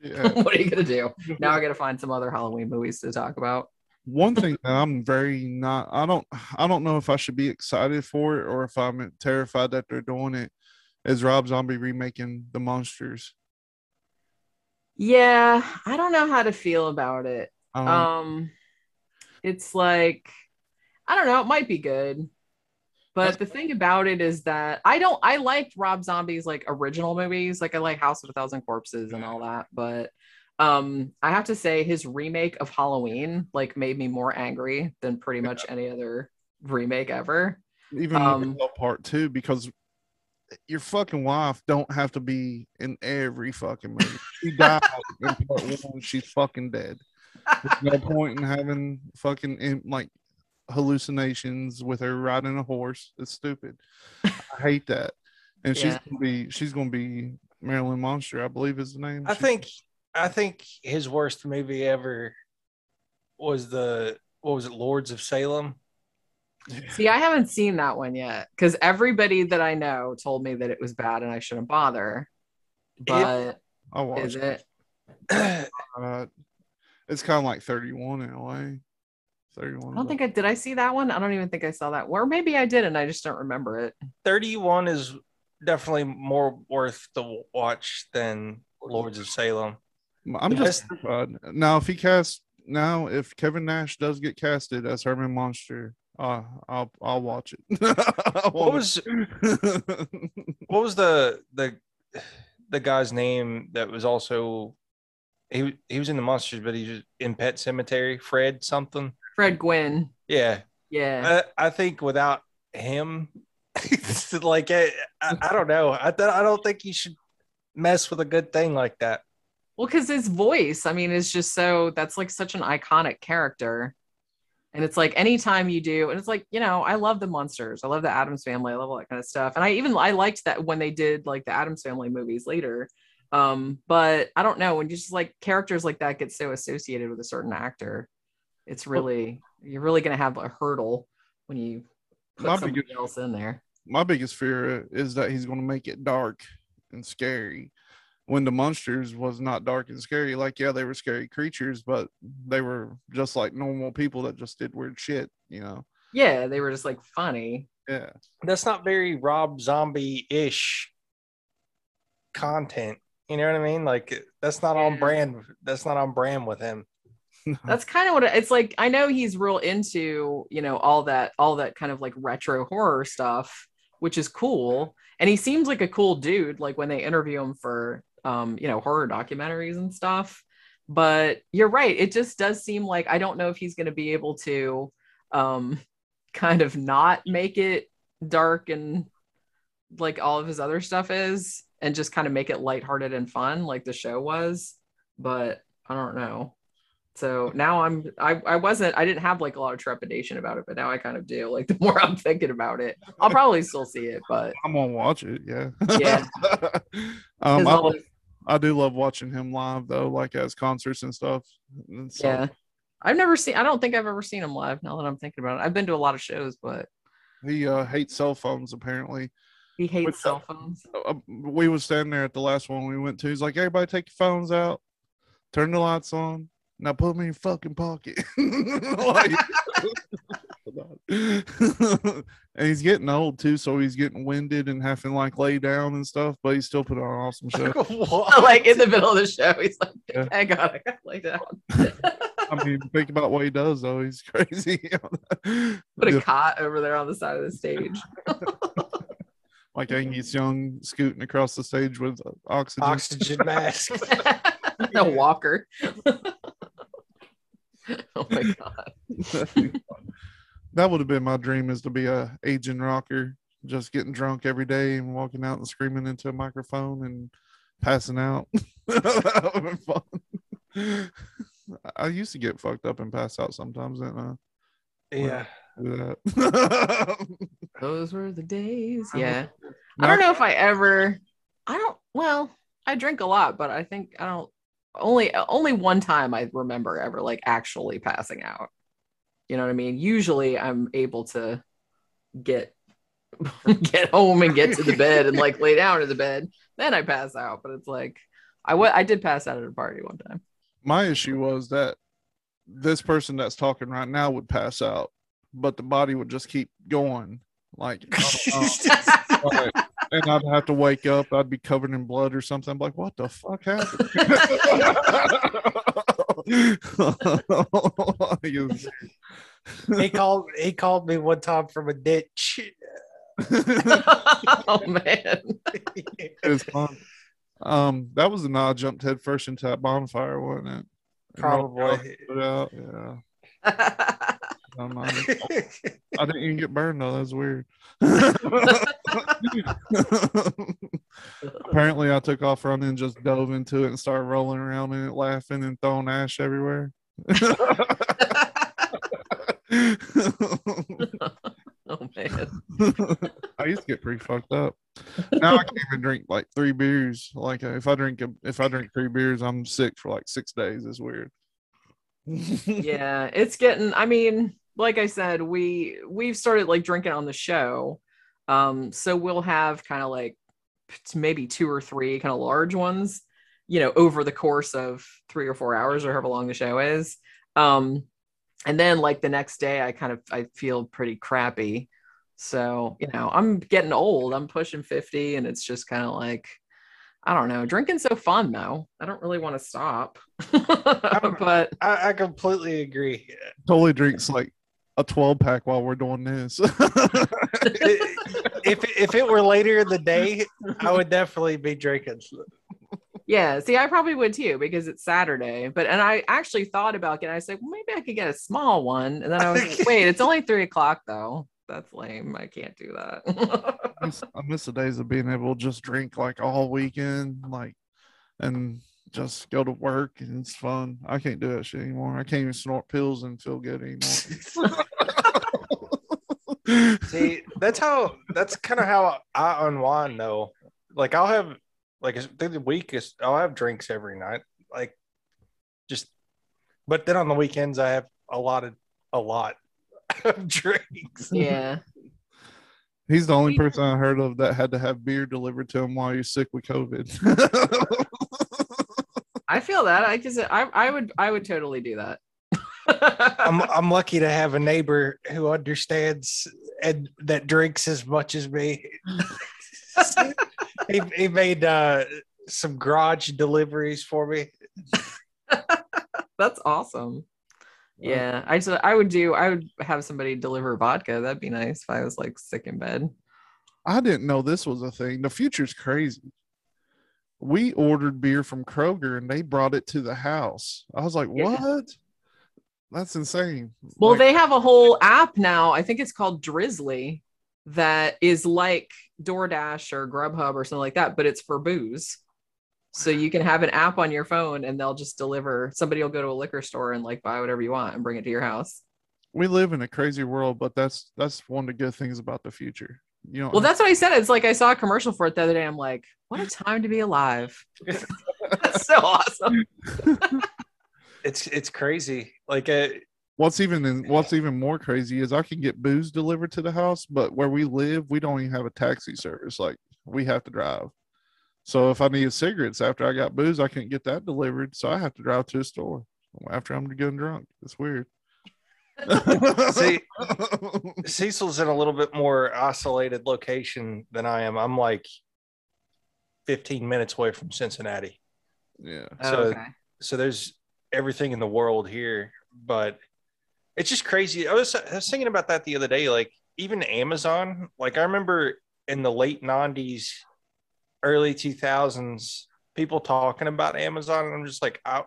[SPEAKER 1] Yeah.
[SPEAKER 2] what are you gonna do? Now I gotta find some other Halloween movies to talk about.
[SPEAKER 1] One thing that I'm very not I don't I don't know if I should be excited for it or if I'm terrified that they're doing it is Rob Zombie remaking the Munsters.
[SPEAKER 2] Yeah, I don't know how to feel about it.
[SPEAKER 1] Um,
[SPEAKER 2] Um it's like I don't know, it might be good. But the thing about it is that I don't I liked Rob Zombie's like original movies. Like I like House of a Thousand Corpses and all that, but um I have to say his remake of Halloween like made me more angry than pretty much any other remake ever.
[SPEAKER 1] even
[SPEAKER 2] um,
[SPEAKER 1] part two because your fucking wife don't have to be in every fucking movie. She died in part one. She's fucking dead. There's no point in having fucking in, like hallucinations with her riding a horse. It's stupid. I hate that. And she's gonna be she's gonna be Marilyn Munster, I believe is the name.
[SPEAKER 3] I
[SPEAKER 1] She-
[SPEAKER 3] think I think his worst movie ever was the what was it, Lords of Salem?
[SPEAKER 2] See, I haven't seen that one yet because everybody that I know told me that it was bad and I shouldn't bother. But
[SPEAKER 1] I
[SPEAKER 2] is
[SPEAKER 1] watched
[SPEAKER 2] it?
[SPEAKER 1] it. Uh, it's kind of like 31 in a way. 31.
[SPEAKER 2] I don't think I did. I see that one. I don't even think I saw that. Or maybe I did, and I just don't remember it.
[SPEAKER 3] 31 is definitely more worth the watch than Lords of Salem.
[SPEAKER 1] I'm
[SPEAKER 3] The
[SPEAKER 1] just
[SPEAKER 3] best-
[SPEAKER 1] terrified. now if he casts now if Kevin Nash does get casted as Herman Munster, uh, I'll I'll watch it. I
[SPEAKER 3] What
[SPEAKER 1] wanna-
[SPEAKER 3] was what was the the the guy's name that was also he he was in the Munsters, but he's in Pet Sematary. Fred something.
[SPEAKER 2] Fred Gwynne.
[SPEAKER 3] Yeah,
[SPEAKER 2] Yeah.
[SPEAKER 3] I, I think without him, like I, I, I don't know. I th- I don't think you should mess with a good thing like that.
[SPEAKER 2] Well, because his voice, I mean, is just so that's like such an iconic character. And it's like anytime you do, and it's like, you know, I love the Munsters. I love the Addams family. I love all that kind of stuff. And I even I liked that when they did like the Addams family movies later. Um, but I don't know, when just like characters like that get so associated with a certain actor, it's really you're really gonna have a hurdle when you put
[SPEAKER 1] My
[SPEAKER 2] somebody
[SPEAKER 1] biggest-
[SPEAKER 2] else in there.
[SPEAKER 1] My biggest fear is that he's going to make it dark and scary. When the Munsters was not dark and scary, like yeah, they were scary creatures, but they were just like normal people that just did weird shit, you know.
[SPEAKER 2] Yeah, they were just like funny.
[SPEAKER 1] Yeah.
[SPEAKER 3] That's not very Rob Zombie ish content. You know what I mean? Like that's not on brand. That's not on brand with him.
[SPEAKER 2] that's kind of what it- it's like i know he's real into you know all that all that kind of like retro horror stuff which is cool. And he seems like a cool dude like when they interview him for um you know horror documentaries and stuff. But you're right it just does seem like i don't know if he's going to be able to um kind of not make it dark and like all of his other stuff is and just kind of make it lighthearted and fun like the show was. But i don't know so now I'm I, I wasn't I didn't have like a lot of trepidation about it, but now I kind of do. Like the more I'm thinking about it, I'll probably still see it, but
[SPEAKER 1] I'm gonna watch it. Yeah.
[SPEAKER 2] Yeah.
[SPEAKER 1] um, I, I do love watching him live though, like as concerts and stuff. And so-
[SPEAKER 2] yeah. I've never seen I don't think I've ever seen him live now that I'm thinking about it. I've been to a lot of shows, but
[SPEAKER 1] He uh, hates cell phones apparently.
[SPEAKER 2] he hates cell phones.
[SPEAKER 1] Uh, we was standing there at the last one we went to. He's like, "Everybody, take your phones out, turn the lights on, now put them in your fucking pocket." Like- and he's getting old too, so he's getting winded and having like lay down and stuff. But he still put on an awesome show.
[SPEAKER 3] What?
[SPEAKER 2] like in the middle of the show, he's like,
[SPEAKER 1] Yeah.
[SPEAKER 2] hang on, I gotta lay down.
[SPEAKER 1] I mean, think about what he does though. He's crazy.
[SPEAKER 2] Put a
[SPEAKER 1] Just
[SPEAKER 2] cot over there on the side of the stage.
[SPEAKER 1] like Angus Young scooting across the stage with oxygen.
[SPEAKER 3] Oxygen mask.
[SPEAKER 2] a walker. oh my god.
[SPEAKER 1] that would have been my dream is to be a aging rocker just getting drunk every day and walking out and screaming into a microphone and passing out that would have been fun i used to get fucked up and pass out sometimes didn't I?
[SPEAKER 3] Yeah.
[SPEAKER 2] Those were the days. Yeah. I don't know if I ever I don't well, I drink a lot, but I think I don't only only one time I remember ever like actually passing out. You know what I mean? Usually I'm able to get get home and get to the bed and like lay down in the bed. Then I pass out, but it's like I wa- I did pass out at a party one time.
[SPEAKER 1] my issue was that this person that's talking right now would pass out but the body would just keep going like uh, Right. And I'd have to wake up. I'd be covered in blood or something. I'm like, what the fuck happened?
[SPEAKER 3] he called he called me one time from a ditch.
[SPEAKER 2] oh man.
[SPEAKER 1] it was fun. Um, that was the night I jumped head first into that bonfire, wasn't it? And rolled
[SPEAKER 3] Probably.
[SPEAKER 1] it out, I. I didn't even get burned though. That's weird. Apparently, I took off running and just dove into it and started rolling around in it, laughing and throwing ash everywhere.
[SPEAKER 2] oh man.
[SPEAKER 1] I used to get pretty fucked up. Now I can't even drink like three beers. Like if I drink a, if I drink three beers, I'm sick for like six days. It's weird.
[SPEAKER 2] Yeah it's getting i mean like i said we we've started like drinking on the show. Um so we'll have kind of like maybe two or three kind of large ones you know over the course of three or four hours or however long the show is. Um and then like the next day i kind of i feel pretty crappy. So you know i'm getting old. I'm pushing 50 and it's just kind of like i don't know drinking's so fun though i don't really want to stop but
[SPEAKER 3] I, I completely agree.
[SPEAKER 1] totally drinks like a 12 pack while we're doing this.
[SPEAKER 3] if if it were later in the day, I would definitely be drinking.
[SPEAKER 2] Yeah, see, I probably would too because it's Saturday. But and I actually thought about getting. I said, well, maybe I could get a small one. And then I was like, wait, it's only three o'clock though. That's lame. I can't do that.
[SPEAKER 1] I miss, I miss the days of being able to just drink like all weekend, like, and just go to work and it's fun. I can't do that shit anymore. I can't even snort pills and feel good anymore.
[SPEAKER 3] See, that's how that's kind of how I unwind though. Like I'll have like through the week is I'll have drinks every night. Like just but then on the weekends I have a lot of a lot of drinks.
[SPEAKER 2] yeah.
[SPEAKER 1] He's the only person I heard of that had to have beer delivered to him while you're sick with COVID.
[SPEAKER 2] I feel that. I just I, I would I would totally do that.
[SPEAKER 3] I'm I'm lucky to have a neighbor who understands and that drinks as much as me. he, he made uh, some garage deliveries for me.
[SPEAKER 2] That's awesome. Yeah, I just I would do I would have somebody deliver vodka. That'd be nice if I was like sick in bed.
[SPEAKER 1] I didn't know this was a thing. The future's crazy. We ordered beer from Kroger and they brought it to the house. I was like,
[SPEAKER 2] Yeah.
[SPEAKER 1] what? That's insane.
[SPEAKER 2] Well,
[SPEAKER 1] Like,
[SPEAKER 2] they have a whole app now. I think it's called Drizzly that is like DoorDash or Grubhub or something like that, but it's for booze. So you can have an app on your phone and they'll just deliver. Somebody will go to a liquor store and like buy whatever you want and bring it to your house.
[SPEAKER 1] we live in a crazy world, but that's that's one of the good things about the future. You know,
[SPEAKER 2] Well, that's what I said. It's like I saw a commercial for it the other day. I'm like, what a time to be alive. that's so awesome.
[SPEAKER 3] It's it's crazy. Like uh,
[SPEAKER 1] what's even in, what's even more crazy is I can get booze delivered to the house, but where we live, we don't even have a taxi service. Like we have to drive. So if I need cigarettes after I got booze, I can't get that delivered. So I have to drive to a store after I'm getting drunk. It's weird.
[SPEAKER 3] See, Cecil's in a little bit more isolated location than I am. I'm like 15 minutes away from Cincinnati.
[SPEAKER 1] yeah.
[SPEAKER 3] Oh, so-
[SPEAKER 2] okay.
[SPEAKER 3] so there's everything in the world here but it's just crazy I was, I was thinking about that the other day like even amazon like i remember in the late 90s early 2000s people talking about amazon and i'm just like I,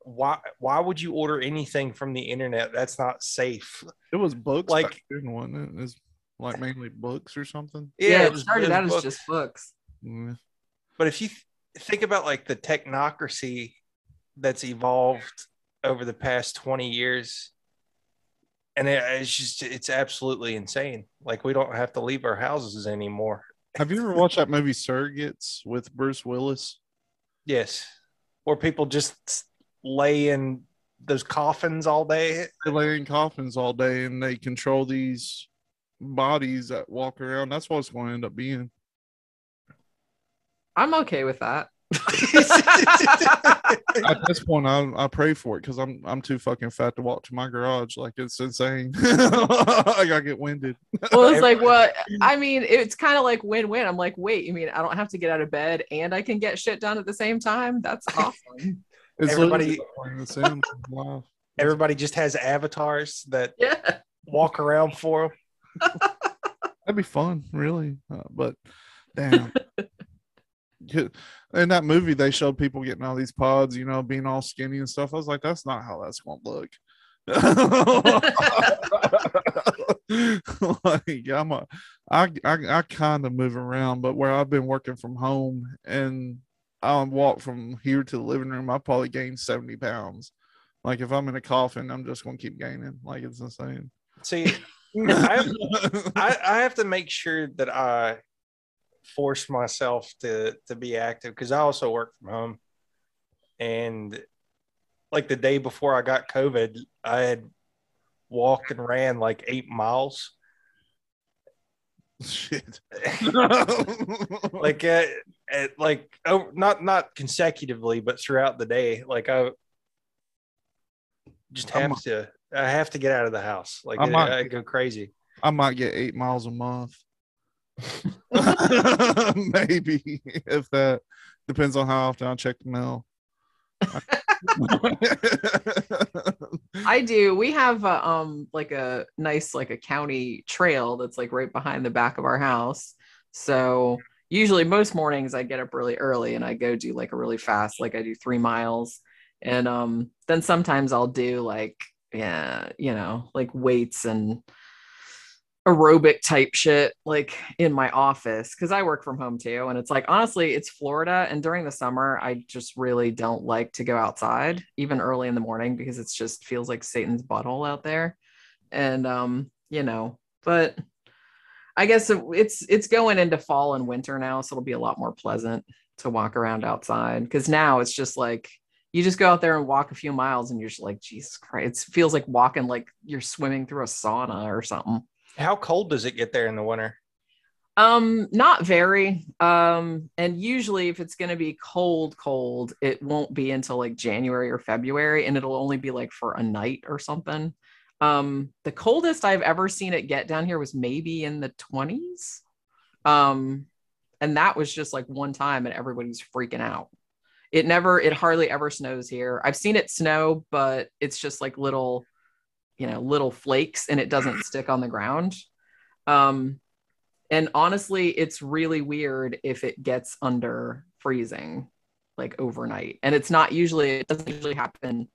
[SPEAKER 3] why why would you order anything from the internet that's not safe
[SPEAKER 1] It was books
[SPEAKER 3] Like-
[SPEAKER 1] like then, wasn't it? It's like mainly books or something.
[SPEAKER 2] Yeah, it
[SPEAKER 3] was-
[SPEAKER 2] started out as
[SPEAKER 3] books.
[SPEAKER 2] just books.
[SPEAKER 3] But if you th- think about like the technocracy that's evolved over the past 20 years and it, it's just it's absolutely insane like we don't have to leave our houses anymore
[SPEAKER 1] Have you ever watched that movie Surrogates with Bruce Willis?
[SPEAKER 3] yes Where people just lay in those coffins all day
[SPEAKER 1] They lay in coffins all day and they control these bodies that walk around. That's what it's going to end up being.
[SPEAKER 2] I'm okay with that.
[SPEAKER 1] At this point, I, I pray for it because I'm I'm too fucking fat to walk to my garage. Like it's insane. I gotta get winded.
[SPEAKER 2] well, it's like, well, I mean, it's kind of like win-win. I'm like, wait, you mean I don't have to get out of bed and I can get shit done at the same time? That's awesome.
[SPEAKER 1] It's
[SPEAKER 3] Everybody-
[SPEAKER 1] literally The Sims in
[SPEAKER 3] everybody just has avatars that
[SPEAKER 2] yeah.
[SPEAKER 3] walk around for them
[SPEAKER 1] That'd be fun, really. Uh, but damn. In that movie, they showed people getting all these pods, you know, being all skinny and stuff. I was like, that's not how that's to look. like, I'm a, I, I, I kind of move around, but where I've been working from home and I walk from here to the living room, I probably gained 70 pounds. Like, if I'm in a coffin, I'm just to keep gaining. Like, it's insane.
[SPEAKER 3] see I, I, I have to make sure that I force myself to to be active because I also work from home, and like the day before I got COVID, I had walked and ran like eight miles.
[SPEAKER 1] Shit.
[SPEAKER 3] like at, at like oh not not consecutively but throughout the day like i just
[SPEAKER 1] I'm-
[SPEAKER 3] have to i have to get out of the house like
[SPEAKER 1] I
[SPEAKER 3] I,
[SPEAKER 1] might-
[SPEAKER 3] I go crazy
[SPEAKER 1] I might get eight miles a month. Maybe if that depends on how often I check the mail.
[SPEAKER 2] I do. We have a, um like a nice like a county trail that's like right behind the back of our house. So usually most mornings I get up really early and I go do like a really fast, like I do three miles. And um, then sometimes I'll do like, yeah, you know, like weights and aerobic type shit like in my office because I work from home too. And it's like, honestly, it's Florida. And during the summer, I just really don't like to go outside, even early in the morning, because it's just feels like Satan's butthole out there. And, um, you know, but I guess it's it's going into fall and winter now, so it'll be a lot more pleasant to walk around outside. Because now it's just like you just go out there and walk a few miles, and you're just like, Jesus Christ! It feels like walking like you're swimming through a sauna or something.
[SPEAKER 3] How cold does it get there in the winter?
[SPEAKER 2] Um, not very. Um, and usually if it's gonna be cold, cold, it won't be until like January or February, and it'll only be like for a night or something. Um, the coldest I've ever seen it get down here was maybe in the 20s. Um, and that was just like one time and everybody's freaking out. It never, it hardly ever snows here. I've seen it snow, but it's just like little, you know, little flakes and it doesn't stick on the ground. Um, and honestly, it's really weird if it gets under freezing like overnight. And it's not usually, it doesn't usually happen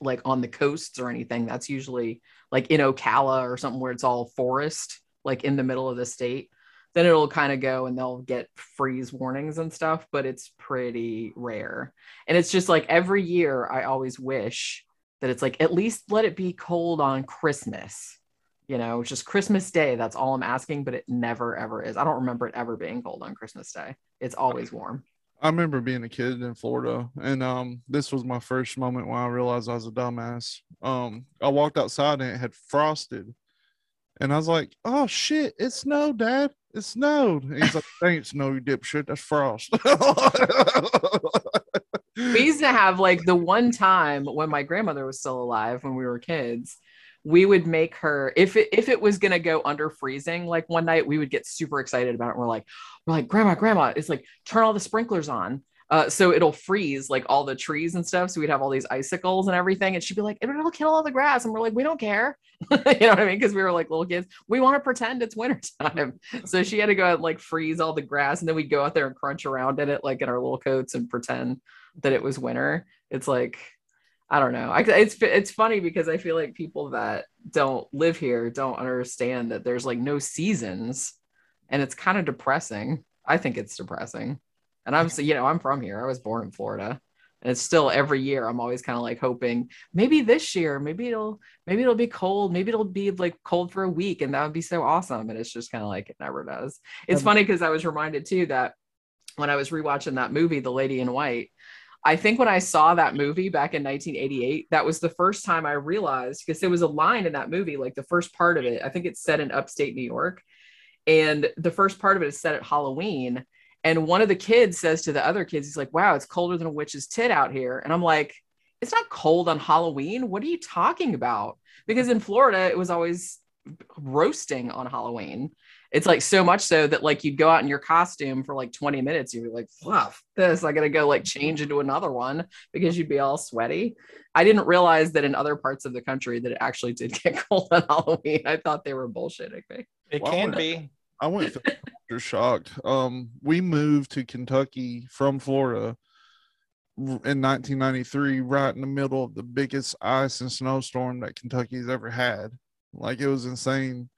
[SPEAKER 2] like on the coasts or anything. That's usually like in Ocala or something where it's all forest, like in the middle of the state. Then it'll kind of go and they'll get freeze warnings and stuff, but it's pretty rare. And it's just like every year, I always wish that it's like at least let it be cold on Christmas. You know, just Christmas Day. That's all I'm asking, but it never ever is. I don't remember it ever being cold on Christmas Day. It's always warm.
[SPEAKER 1] I remember being a kid in Florida, and um, this was my first moment when I realized I was a dumbass. Um, I walked outside and it had frosted, and I was like, "Oh shit, it snowed, Dad! It snowed!" And he's like, "Thanks, no, you dipshit. That's frost."
[SPEAKER 2] we used to have like the one time when my grandmother was still alive when we were kids we would make her if it if it was gonna go under freezing like one night we would get super excited about it. And we're like we're like grandma grandma it's like turn all the sprinklers on. Uh, so it'll freeze like all the trees and stuff. So we'd have all these icicles and everything and she'd be like it'll kill all the grass. And we're like we don't care. You know what i mean? Because we were like little kids. We want to pretend it's winter time so she had to go out and like freeze all the grass and then we'd go out there and crunch around in it like in our little coats and pretend that it was winter it's like I don't know. I, it's it's funny because I feel like people that don't live here don't understand that there's like no seasons, and it's kind of depressing. I think it's depressing, and I'm you know I'm from here. I was born in Florida, and it's still every year. I'm always kind of like hoping maybe this year, maybe it'll maybe it'll be cold, maybe it'll be like cold for a week, and that would be so awesome. And it's just kind of like it never does. It's um, funny because I was reminded too that when I was rewatching that movie, The Lady in White I think when I saw that movie back in 1988, that was the first time I realized because there was a line in that movie, like the first part of it, I think it's set in upstate New York. And the first part of it is set at Halloween. And one of the kids says to the other kids, he's like, wow, it's colder than a witch's tit out here. And I'm like, it's not cold on Halloween. What are you talking about? Because in Florida, it was always roasting on Halloween. It's like so much so that like you'd go out in your costume for like 20 minutes, you'd be like, fluff this, I gotta go like change into another one because you'd be all sweaty. I didn't realize that in other parts of the country that it actually did get cold on Halloween. I thought they were bullshitting me.
[SPEAKER 3] It well, can be.
[SPEAKER 1] I went through shock. Um, we moved to Kentucky from Florida in 1993, right in the middle of the biggest ice and snowstorm that Kentucky's ever had. Like it was insane.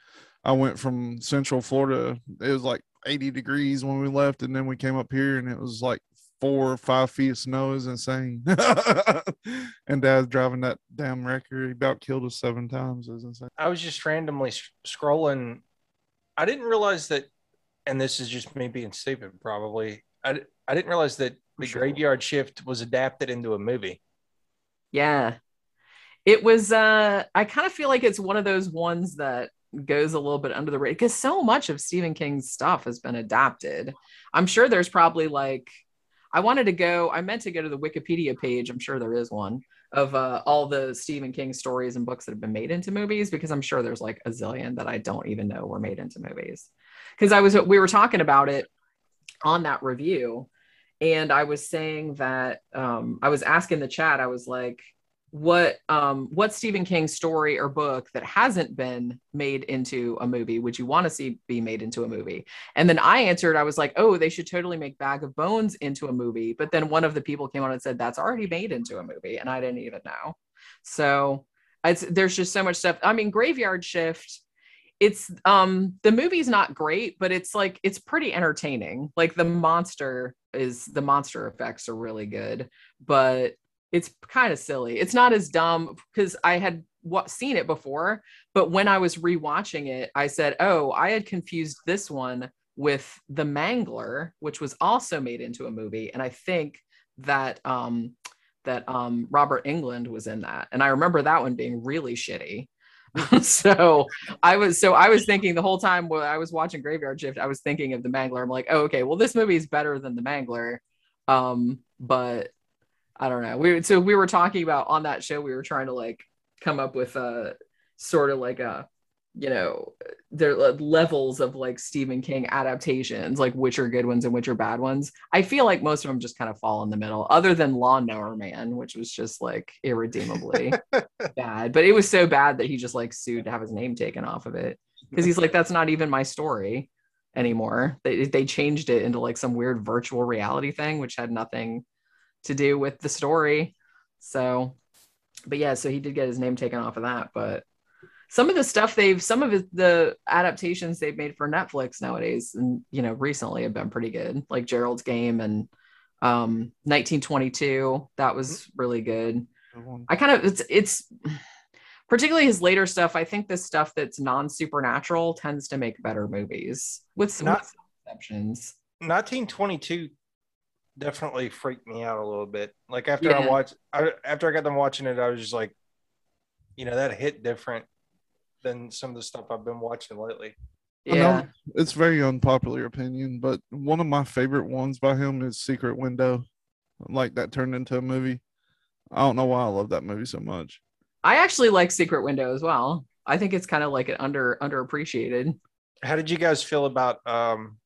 [SPEAKER 1] I went from Central Florida. It was like 80 degrees when we left, and then we came up here, and it was like four or five feet of snow. Is insane. and Dad's driving that damn wrecker. He about killed us seven times. Is insane.
[SPEAKER 3] I was just randomly scrolling. I didn't realize that, and this is just me being stupid. Probably, I I didn't realize that the sure. graveyard shift was adapted into a movie.
[SPEAKER 2] Yeah, it was. uh I kind of feel like it's one of those ones that goes a little bit under the radar because so much of Stephen King's stuff has been adapted. I'm sure there's probably like I wanted to go, I meant to go to the Wikipedia page. I'm sure there is one of uh, all the Stephen King stories and books that have been made into movies because I'm sure there's like a zillion that I don't even know were made into movies. Because I was, we were talking about it on that review, and I was saying that um, I was asking the chat, I was like, what um what Stephen King story or book that hasn't been made into a movie would you want to see be made into a movie? And then I answered, I was like, oh, they should totally make Bag of Bones into a movie. But then one of the people came on and said that's already made into a movie, and I didn't even know. So it's there's just so much stuff. I mean, Graveyard Shift. It's um the movie's not great, but it's like it's pretty entertaining. Like the monster is the monster effects are really good, but it's kind of silly. It's not as dumb because I had seen it before, but when I was rewatching it, I said, "Oh, I had confused this one with The Mangler, which was also made into a movie." And I think that um that um Robert Englund was in that. And I remember that one being really shitty. so I was so I was thinking the whole time while I was watching Graveyard Shift, I was thinking of the Mangler. I'm like, oh, okay, well, this movie is better than the Mangler. Um, but I don't know. We so we were talking about on that show, we were trying to like come up with a sort of like a you know there are levels of like Stephen King adaptations, like which are good ones and which are bad ones. I feel like most of them just kind of fall in the middle, other than Lawnmower Man, which was just like irredeemably bad. But it was so bad that he just like sued to have his name taken off of it because he's like, that's not even my story anymore. They they changed it into like some weird virtual reality thing, which had nothing to do with the story. So, but yeah, so he did get his name taken off of that. But some of the stuff they've, some of the adaptations they've made for Netflix nowadays, and you know, recently have been pretty good, like Gerald's Game and um 1922. That was really good. I kind of it's it's particularly his later stuff. I think the stuff that's non supernatural tends to make better movies with some, Not, exceptions.
[SPEAKER 3] 1922 definitely freaked me out a little bit. Like after yeah. I watched, I, after I got them watching it, I was just like, you know, that hit different than some of the stuff I've been watching lately.
[SPEAKER 1] Yeah, it's very unpopular opinion, but one of my favorite ones by him is Secret Window. Like that turned into a movie. I don't know why I love that movie so much.
[SPEAKER 2] I actually like Secret Window as well. I think it's kind of like an under underappreciated.
[SPEAKER 3] How did you guys feel about um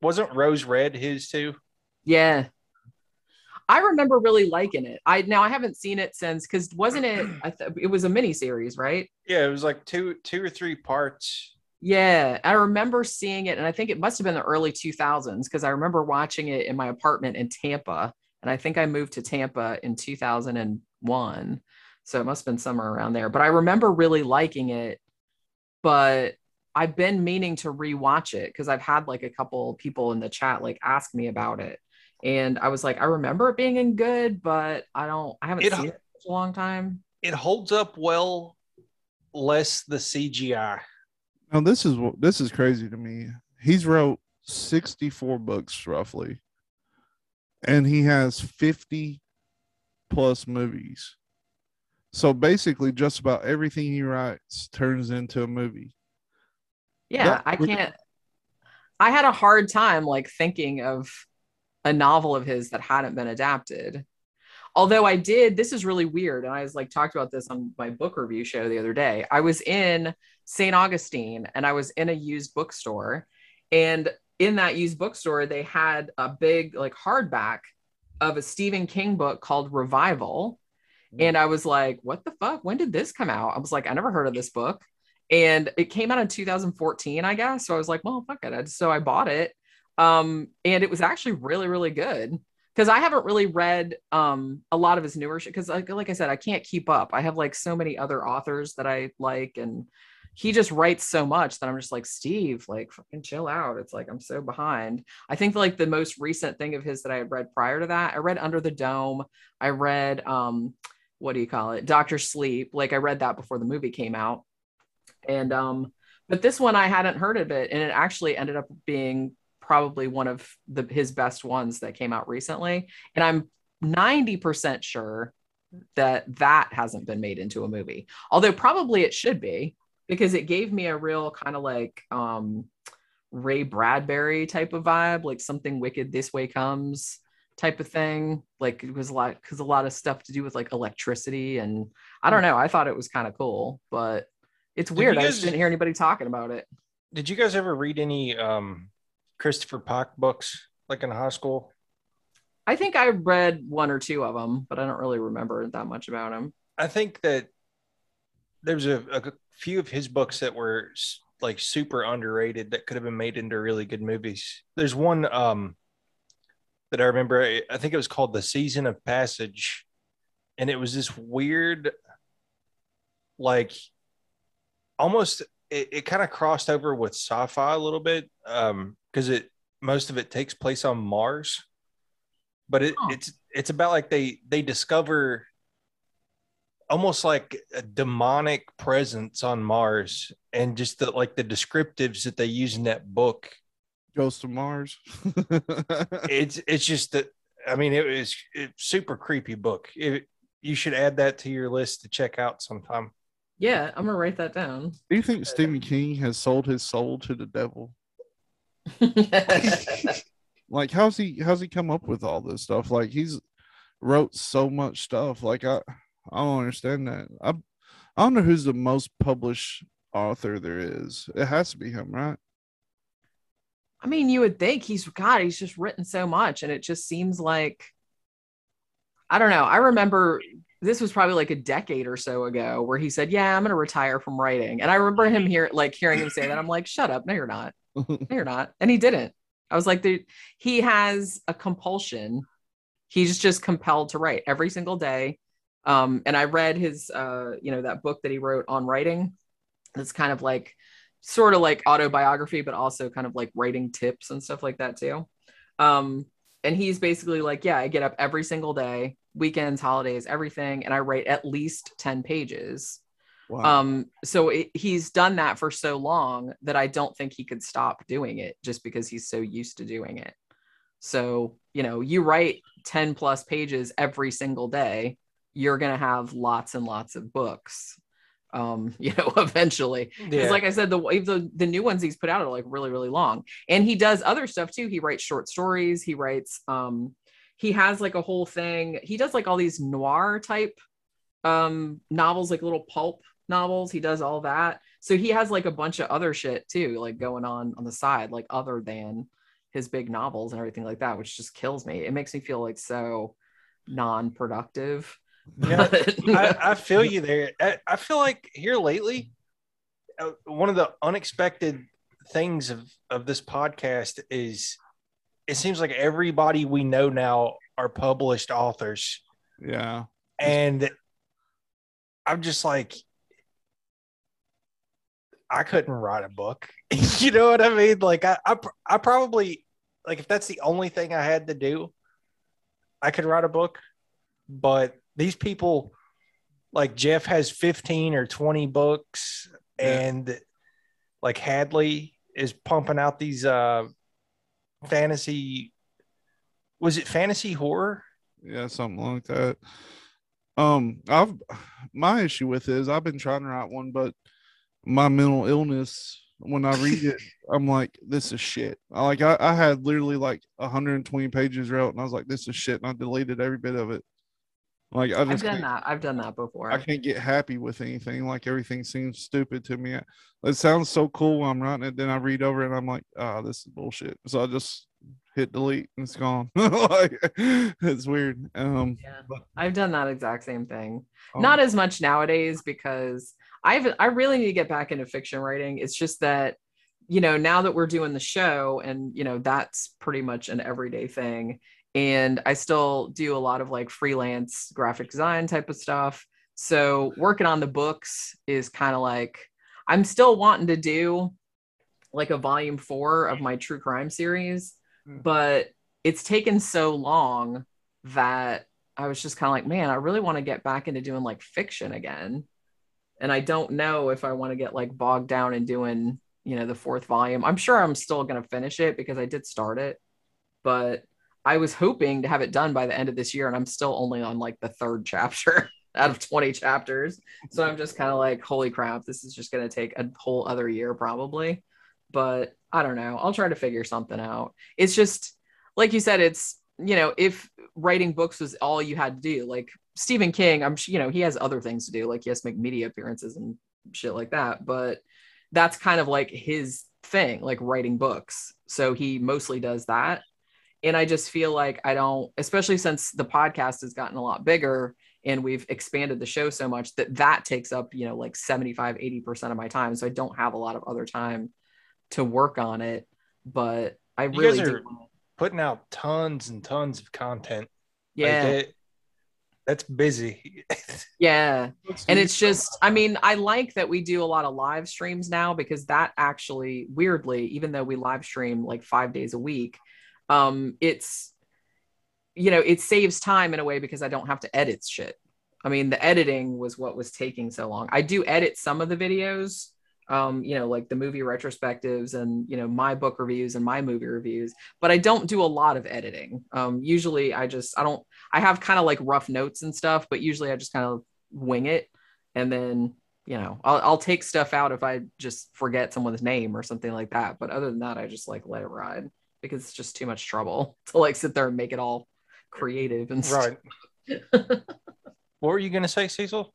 [SPEAKER 3] wasn't Rose Red his too?
[SPEAKER 2] Yeah. I remember really liking it. I now I haven't seen it since because wasn't it? I th- it was a mini series, right?
[SPEAKER 3] Yeah, it was like two two or three parts.
[SPEAKER 2] Yeah, I remember seeing it, and I think it must have been the early 2000s because I remember watching it in my apartment in Tampa, and I think I moved to Tampa in 2001, so it must have been somewhere around there. But I remember really liking it, but I've been meaning to rewatch it because I've had like a couple people in the chat like ask me about it and I was like, I remember it being in good, but I don't, I haven't it, seen it for a long time.
[SPEAKER 3] It holds up well, less the CGI.
[SPEAKER 1] Now this is what this is crazy to me. He's wrote 64 books roughly, and he has 50 plus movies. So basically, just about everything he writes turns into a movie.
[SPEAKER 2] Yeah, that, I can't. I had a hard time like thinking of a novel of his that hadn't been adapted. Although I did, this is really weird. And I was like, talked about this on my book review show the other day. I was in St. Augustine and I was in a used bookstore. And in that used bookstore, they had a big, like, hardback of a Stephen King book called Revival. Mm. And I was like, what the fuck? When did this come out? I was like, I never heard of this book. And it came out in 2014, I guess. So I was like, well, fuck it. So I bought it um, and it was actually really, really good because I haven't really read um, a lot of his newer shit because, like, like I said, I can't keep up. I have like so many other authors that I like, and he just writes so much that I'm just like, Steve, like, fucking chill out. It's like I'm so behind. I think like the most recent thing of his that I had read prior to that, I read Under the Dome. I read um, what do you call it, Doctor Sleep. Like I read that before the movie came out, and um, but this one I hadn't heard of it, and it actually ended up being probably one of the his best ones that came out recently. And i'm 90% sure that that hasn't been made into a movie although probably it should be because it gave me a real kind of like um ray bradbury type of vibe like something wicked this way comes type of thing. Like it was a lot because a lot of stuff to do with like electricity and i don't know i thought it was kind of cool but it's weird guys, i just didn't hear anybody talking about it.
[SPEAKER 3] Did you guys ever read any um Christopher Pike books, like in high school?
[SPEAKER 2] I think I read one or two of them, but I don't really remember that much about them.
[SPEAKER 3] I think that there's a, a few of his books that were like super underrated that could have been made into really good movies. There's one um that I remember. I- think it was called The Season of Passage, and it was this weird, like, almost it, it kind of crossed over with sci-fi a little bit um because it most of it takes place on Mars, but it,
[SPEAKER 2] Oh.
[SPEAKER 3] it's it's about like they they discover almost like a demonic presence on Mars and just the like the descriptives that they use in that book.
[SPEAKER 1] Ghost of Mars.
[SPEAKER 3] It's it's just that I mean it was it's super creepy book. It, you should add that to your list to check out sometime.
[SPEAKER 2] Yeah, I'm gonna write that down.
[SPEAKER 1] Do you think Stephen King has sold his soul to the devil? Like, how's he how's he come up with all this stuff? Like, he's wrote so much stuff. Like, I I don't understand that. I I don't know who's the most published author there is. It has to be him, right?
[SPEAKER 2] I mean, you would think he's God, he's just written so much, and it just seems like I don't know. I remember this was probably like a decade or so ago where he said, Yeah, I'm gonna retire from writing. And I remember him here like hearing him say that. I'm like, shut up, no, you're not. No, you're not. And he didn't. I was like, he has a compulsion. He's just compelled to write every single day. Um, and I read his uh, you know, that book that he wrote on writing. It's kind of like sort of like autobiography, but also kind of like writing tips and stuff like that too. Um, and he's basically like, yeah, I get up every single day, weekends, holidays, everything, and I write at least 10 pages.
[SPEAKER 1] Wow.
[SPEAKER 2] Um, so it, he's done that for so long that I don't think he could stop doing it just because he's so used to doing it. So, you know, you write 10 plus pages every single day, you're going to have lots and lots of books. Um, you know, eventually. Because like I said, the, the the new ones he's put out are like really, really long. And he does other stuff too. He writes short stories, he writes um he has like a whole thing. He does like all these noir type um novels, like little pulp novels. He does all that. So he has like a bunch of other shit too, like going on on the side, like other than his big novels and everything like that, which just kills me. It makes me feel like so non-productive.
[SPEAKER 3] Yeah, I, I feel you there. I, I feel like here lately, uh, one of the unexpected things of, of this podcast is it seems like everybody we know now are published authors.
[SPEAKER 1] yeah.
[SPEAKER 3] And I'm just like, I couldn't write a book. you know what I mean? Like, I, I, I probably, like, if that's the only thing I had to do, I could write a book. But these people, like Jeff has 15 or 20 books,
[SPEAKER 1] Yeah.
[SPEAKER 3] and like Hadley is pumping out these uh fantasy was it fantasy horror?
[SPEAKER 1] Yeah, something like that. Um, I've my issue with it is I've been trying to write one, but my mental illness when I read it, I'm like, this is shit. I like I, I had literally like 120 pages wrote, and I was like, this is shit, and I deleted every bit of it. Like I
[SPEAKER 2] I've done that. I've done that before.
[SPEAKER 1] I can't get happy with anything. Like everything seems stupid to me. It sounds so cool when I'm writing it. Then I read over it and I'm like, ah, this is bullshit. So I just hit delete and it's gone. like it's weird. Um,
[SPEAKER 2] Yeah.
[SPEAKER 1] but-
[SPEAKER 2] I've done that exact same thing.
[SPEAKER 1] um,
[SPEAKER 2] Not as much nowadays because I've I really need to get back into fiction writing. It's just that you know now that we're doing the show and you know that's pretty much an everyday thing and I still do a lot of like freelance graphic design type of stuff. So working on the books is kind of like I'm still wanting to do like a volume 4 of my true crime series,
[SPEAKER 1] Mm.
[SPEAKER 2] but it's taken so long that I was just kind of like, man, I really want to get back into doing like fiction again. And I don't know if I want to get like bogged down in doing, you know, the fourth volume. I'm sure I'm still going to finish it because I did start it, but I was hoping to have it done by the end of this year. And I'm still only on like the third chapter out of 20 chapters. So I'm just kind of like, holy crap, this is just going to take a whole other year probably. But I don't know. I'll try to figure something out. It's just, like you said, it's, you know, if writing books was all you had to do, like Stephen King, I'm, you know, he has other things to do, like he has to make media appearances and shit like that. But that's kind of like his thing, like writing books. So he mostly does that. And I just feel like I don't, especially since the podcast has gotten a lot bigger, and we've expanded the show so much that that takes up you know like 75 80% of my time so i don't have a lot of other time to work on it but i
[SPEAKER 3] You
[SPEAKER 2] really
[SPEAKER 3] guys
[SPEAKER 2] do
[SPEAKER 3] are putting out tons and tons of content. Like,
[SPEAKER 2] yeah
[SPEAKER 3] it- that's busy.
[SPEAKER 2] yeah. And it's just i mean i like that we do a lot of live streams now because that actually weirdly even though we live stream like five days a week um it's you know it saves time in a way because i don't have to edit shit. I mean the editing was what was taking so long. I do edit some of the videos um you know like the movie retrospectives and you know my book reviews and my movie reviews but i don't do a lot of editing um usually i just i don't i have kind of like rough notes and stuff but usually i just kind of wing it and then you know I'll, I'll take stuff out if i just forget someone's name or something like that but other than that i just like let it ride because it's just too much trouble to like sit there and make it all creative and stuff.
[SPEAKER 3] right. what were you gonna say, Cecil?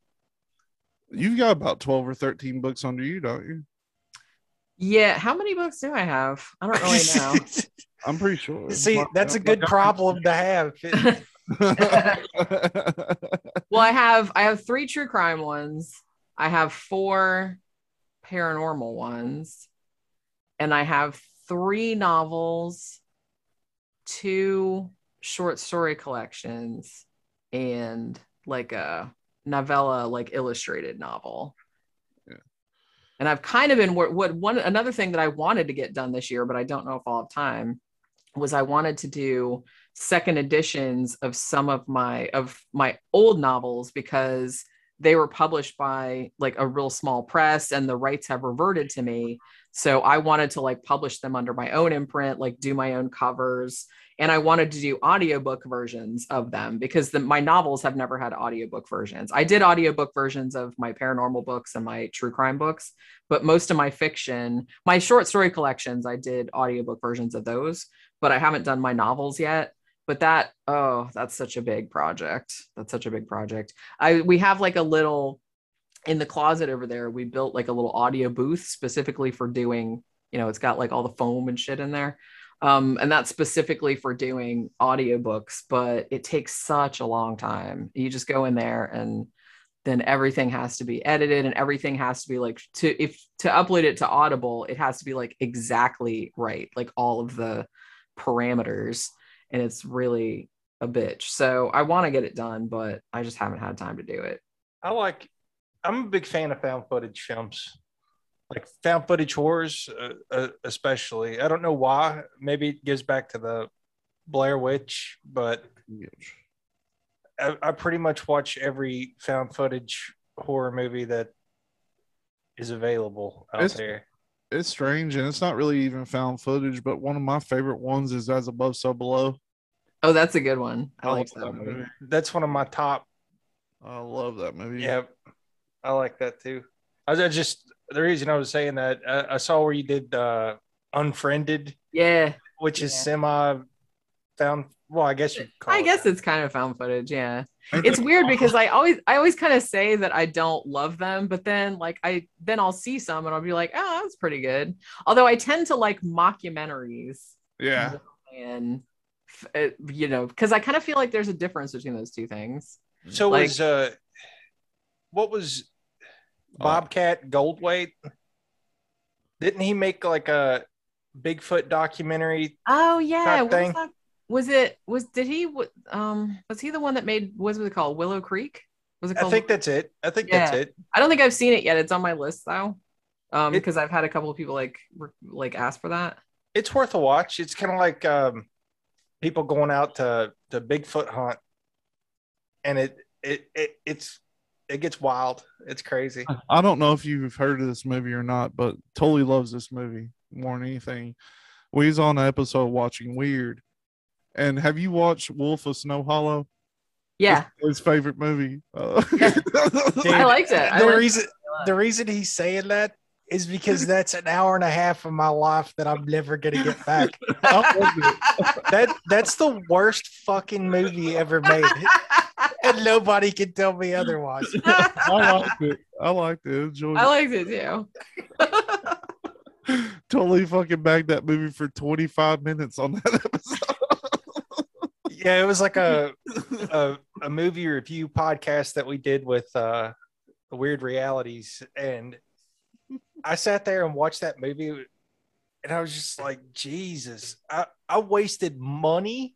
[SPEAKER 1] You've got about 12 or 13 books under you, don't you?
[SPEAKER 2] yeah how many books do i have i don't really know
[SPEAKER 1] I'm pretty sure.
[SPEAKER 3] See,
[SPEAKER 1] Mark-
[SPEAKER 3] that's a good problem to have.
[SPEAKER 2] well i have i have three true crime ones i have four paranormal ones and i have three novels two short story collections and like a novella like illustrated novel.
[SPEAKER 1] Yeah.
[SPEAKER 2] and i've kind of been what what one another thing that i wanted to get done this year but i don't know if i'll have time was i wanted to do second editions of some of my of my old novels because they were published by like a real small press and the rights have reverted to me. So i wanted to like publish them under my own imprint like do my own covers and i wanted to do audiobook versions of them because the, my novels have never had audiobook versions. I did audiobook versions of my paranormal books and my true crime books but most of my fiction my short story collections i did audiobook versions of those but i haven't done my novels yet. But that oh that's such a big project. That's such a big project. I we have like a little in the closet over there we built like a little audio booth specifically for doing you know it's got like all the foam and shit in there um, and that's specifically for doing audiobooks but it takes such a long time. You just go in there and then everything has to be edited and everything has to be like to if to upload it to audible it has to be like exactly right like all of the parameters and it's really a bitch. So i want to get it done but i just haven't had time to do it.
[SPEAKER 3] I like. I'm a big fan of found footage films, like found footage horrors, uh, uh, especially. I don't know why. Maybe it gives back to the Blair Witch, but I, I pretty much watch every found footage horror movie that is available out
[SPEAKER 1] It's-
[SPEAKER 3] there.
[SPEAKER 1] It's strange and it's not really even found footage, but one of my favorite ones is As Above, So Below.
[SPEAKER 2] oh that's a good one i, like
[SPEAKER 1] love
[SPEAKER 2] that movie.
[SPEAKER 3] That's one of my top.
[SPEAKER 1] I love that movie.
[SPEAKER 3] Yeah, I like that too. I I just the reason I was saying that I, I saw where you did uh, Unfriended,
[SPEAKER 2] yeah
[SPEAKER 3] which is
[SPEAKER 2] Yeah.
[SPEAKER 3] semi found. Well, I guess you. Call
[SPEAKER 2] i
[SPEAKER 3] it
[SPEAKER 2] guess
[SPEAKER 3] that.
[SPEAKER 2] it's kind of found footage yeah it's weird because I always I always kind of say that I don't love them, but then like I then I'll see some and I'll be like, oh, that's pretty good. Although I tend to like mockumentaries
[SPEAKER 1] yeah.
[SPEAKER 2] and uh, you know because I kind of feel like there's a difference between those two things.
[SPEAKER 3] So
[SPEAKER 2] Like-
[SPEAKER 3] was uh, what was Bobcat Goldthwait? Didn't he make like a Bigfoot documentary?
[SPEAKER 2] Oh yeah, was that? Was it was did he um was he the one that made what was it called Willow Creek? Was it
[SPEAKER 3] I
[SPEAKER 2] called?
[SPEAKER 3] think that's it. I think that's it.
[SPEAKER 2] I don't think I've seen it yet. It's on my list though, um because I've had a couple of people like like ask for that.
[SPEAKER 3] It's worth a watch. It's kind of like um, people going out to to Bigfoot hunt, and it it it it's it gets wild. It's crazy.
[SPEAKER 1] I don't know if you've heard of this movie or not, but totally loves this movie more than anything. We was on an episode watching Weird. And have you watched Wolf of Snow Hollow?
[SPEAKER 2] Yeah,
[SPEAKER 1] His favorite movie. Uh,
[SPEAKER 2] I liked it. I
[SPEAKER 3] the
[SPEAKER 2] liked
[SPEAKER 3] reason the reason he's saying that is because that's an hour and a half of my life that I'm never gonna get back.
[SPEAKER 1] I loved it.
[SPEAKER 3] that that's the worst fucking movie ever made, and nobody can tell me otherwise.
[SPEAKER 1] I liked it. I liked it. Enjoyed
[SPEAKER 2] I liked it too.
[SPEAKER 1] Totally fucking bagged that movie for 25 minutes on that episode.
[SPEAKER 3] Yeah, it was like a a, a movie review podcast that we did with uh Weird Realities, and I sat there and watched that movie, and I was just like, Jesus, I, I wasted money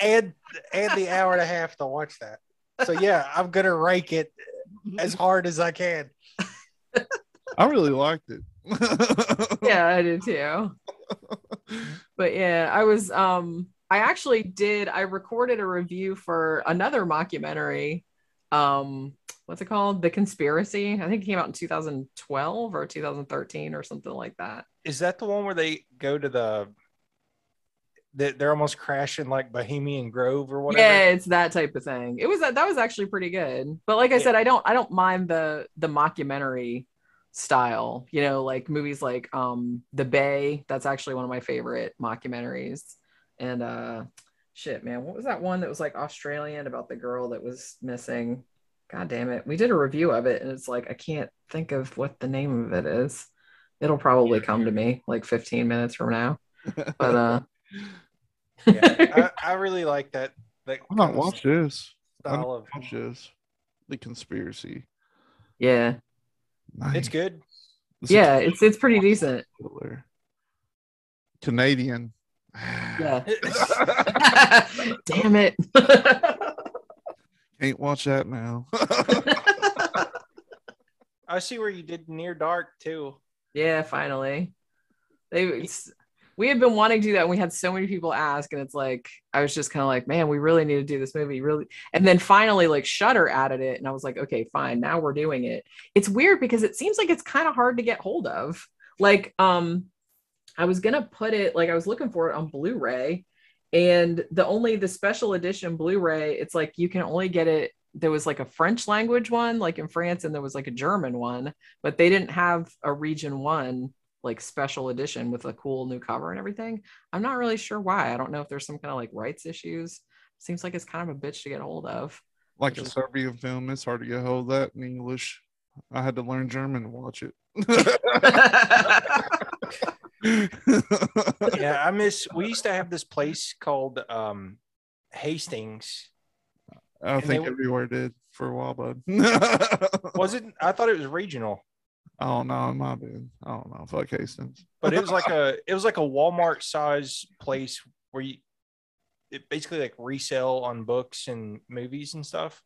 [SPEAKER 3] and and the hour and a half to watch that. So yeah, I'm gonna rank it as hard as I can.
[SPEAKER 1] I really liked it.
[SPEAKER 2] yeah, I did too. But yeah, I was um I actually did I recorded a review for another mockumentary. Um what's it called? The Conspiracy. I think it came out in 2012 or 2013 or something like that.
[SPEAKER 3] Is that the one where they go to the that they're almost crashing like Bohemian Grove or whatever?
[SPEAKER 2] Yeah, it's that type of thing. It was that was actually pretty good. But like I
[SPEAKER 3] Yeah.
[SPEAKER 2] said, I don't I don't mind the the mockumentary style. You know, like movies like um The Bay. That's actually one of my favorite mockumentaries. And uh shit, man, what was that one that was like Australian about the girl that was missing? God damn it. We did a review of it and it's like I can't think of what the name of it is. It'll probably come to me like 15 minutes from now. But uh
[SPEAKER 3] yeah, I, I really like that. That
[SPEAKER 1] Why not
[SPEAKER 3] kind
[SPEAKER 1] watch this?
[SPEAKER 3] style of.
[SPEAKER 1] Watch this. The conspiracy.
[SPEAKER 2] yeah.
[SPEAKER 1] Nice.
[SPEAKER 3] It's good.
[SPEAKER 1] This
[SPEAKER 2] Yeah, it's it's pretty decent.
[SPEAKER 1] killer. Canadian.
[SPEAKER 2] Yeah. Damn it.
[SPEAKER 1] Can't watch that now.
[SPEAKER 3] I see where you did Near Dark too.
[SPEAKER 2] yeah, finally. They it's, we had been wanting to do that. And we had so many people ask, and it's like I was just kind of like, man, we really need to do this movie, really. And then finally, like Shudder added it, and I was like, okay, fine, now we're doing it. It's weird because it seems like it's kind of hard to get hold of. Like, um, I was gonna put it like I was looking for it on Blu-ray, and the only the special edition Blu-ray, it's like you can only get it. There was like a French language one, like in France, and there was like a German one, but they didn't have a region one like special edition with a cool new cover and everything. I'm not really sure why. I don't know if there's some kind of like rights issues. Seems like it's kind of a bitch to get hold of.
[SPEAKER 1] like a Serbian film, it's hard to get hold of that in English. I had to learn German to watch it.
[SPEAKER 3] Yeah, I miss. We used to have this place called um, Hastings.
[SPEAKER 1] I
[SPEAKER 3] And they
[SPEAKER 1] think
[SPEAKER 3] were-
[SPEAKER 1] everywhere did for a while, bud.
[SPEAKER 3] Was it? I thought it was regional,
[SPEAKER 1] oh no, it might have been. I don't know. Fuck Hastings.
[SPEAKER 3] but it was like a it was like a Walmart size place where you it basically like resell on books and movies and stuff,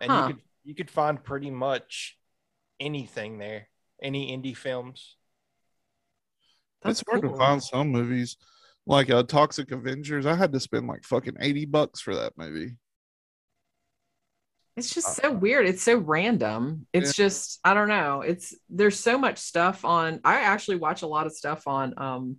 [SPEAKER 3] and
[SPEAKER 2] Huh.
[SPEAKER 3] you could you could find pretty much anything there, any indie films.
[SPEAKER 1] it's hard
[SPEAKER 2] cool.
[SPEAKER 1] to find some movies like uh, Toxic Avengers. I had to spend like fucking 80 bucks for that movie.
[SPEAKER 2] It's just so weird. It's so random. It's just I don't know. It's there's so much stuff on. I actually watch a lot of stuff on um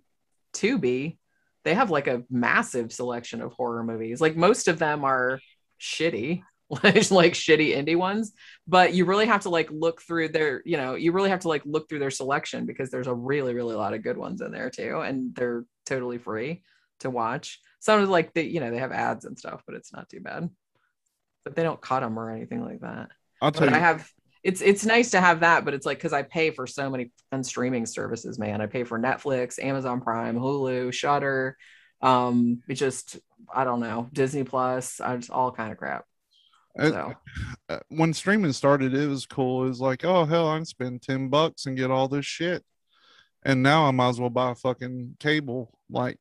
[SPEAKER 2] Tubi. They have like a massive selection of horror movies. Like most of them are shitty, like like shitty indie ones. But you really have to like look through their, you know, you really have to like look through their selection because there's a really really lot of good ones in there too, and they're totally free to watch. Some of like the you know they have ads and stuff, but it's not too bad. But they don't cut them or anything like that
[SPEAKER 1] I'll tell
[SPEAKER 2] but
[SPEAKER 1] you,
[SPEAKER 2] I have it's it's nice to have that, but it's like because I pay for so many fun streaming services, man. I pay for Netflix, Amazon Prime, Hulu, Shudder, um, it just I don't know, Disney Plus, I just all kind of crap. So
[SPEAKER 1] uh, when streaming started, it was cool. It was like, oh hell, I can spend 10 bucks and get all this shit. And now I might as well buy a fucking cable. Like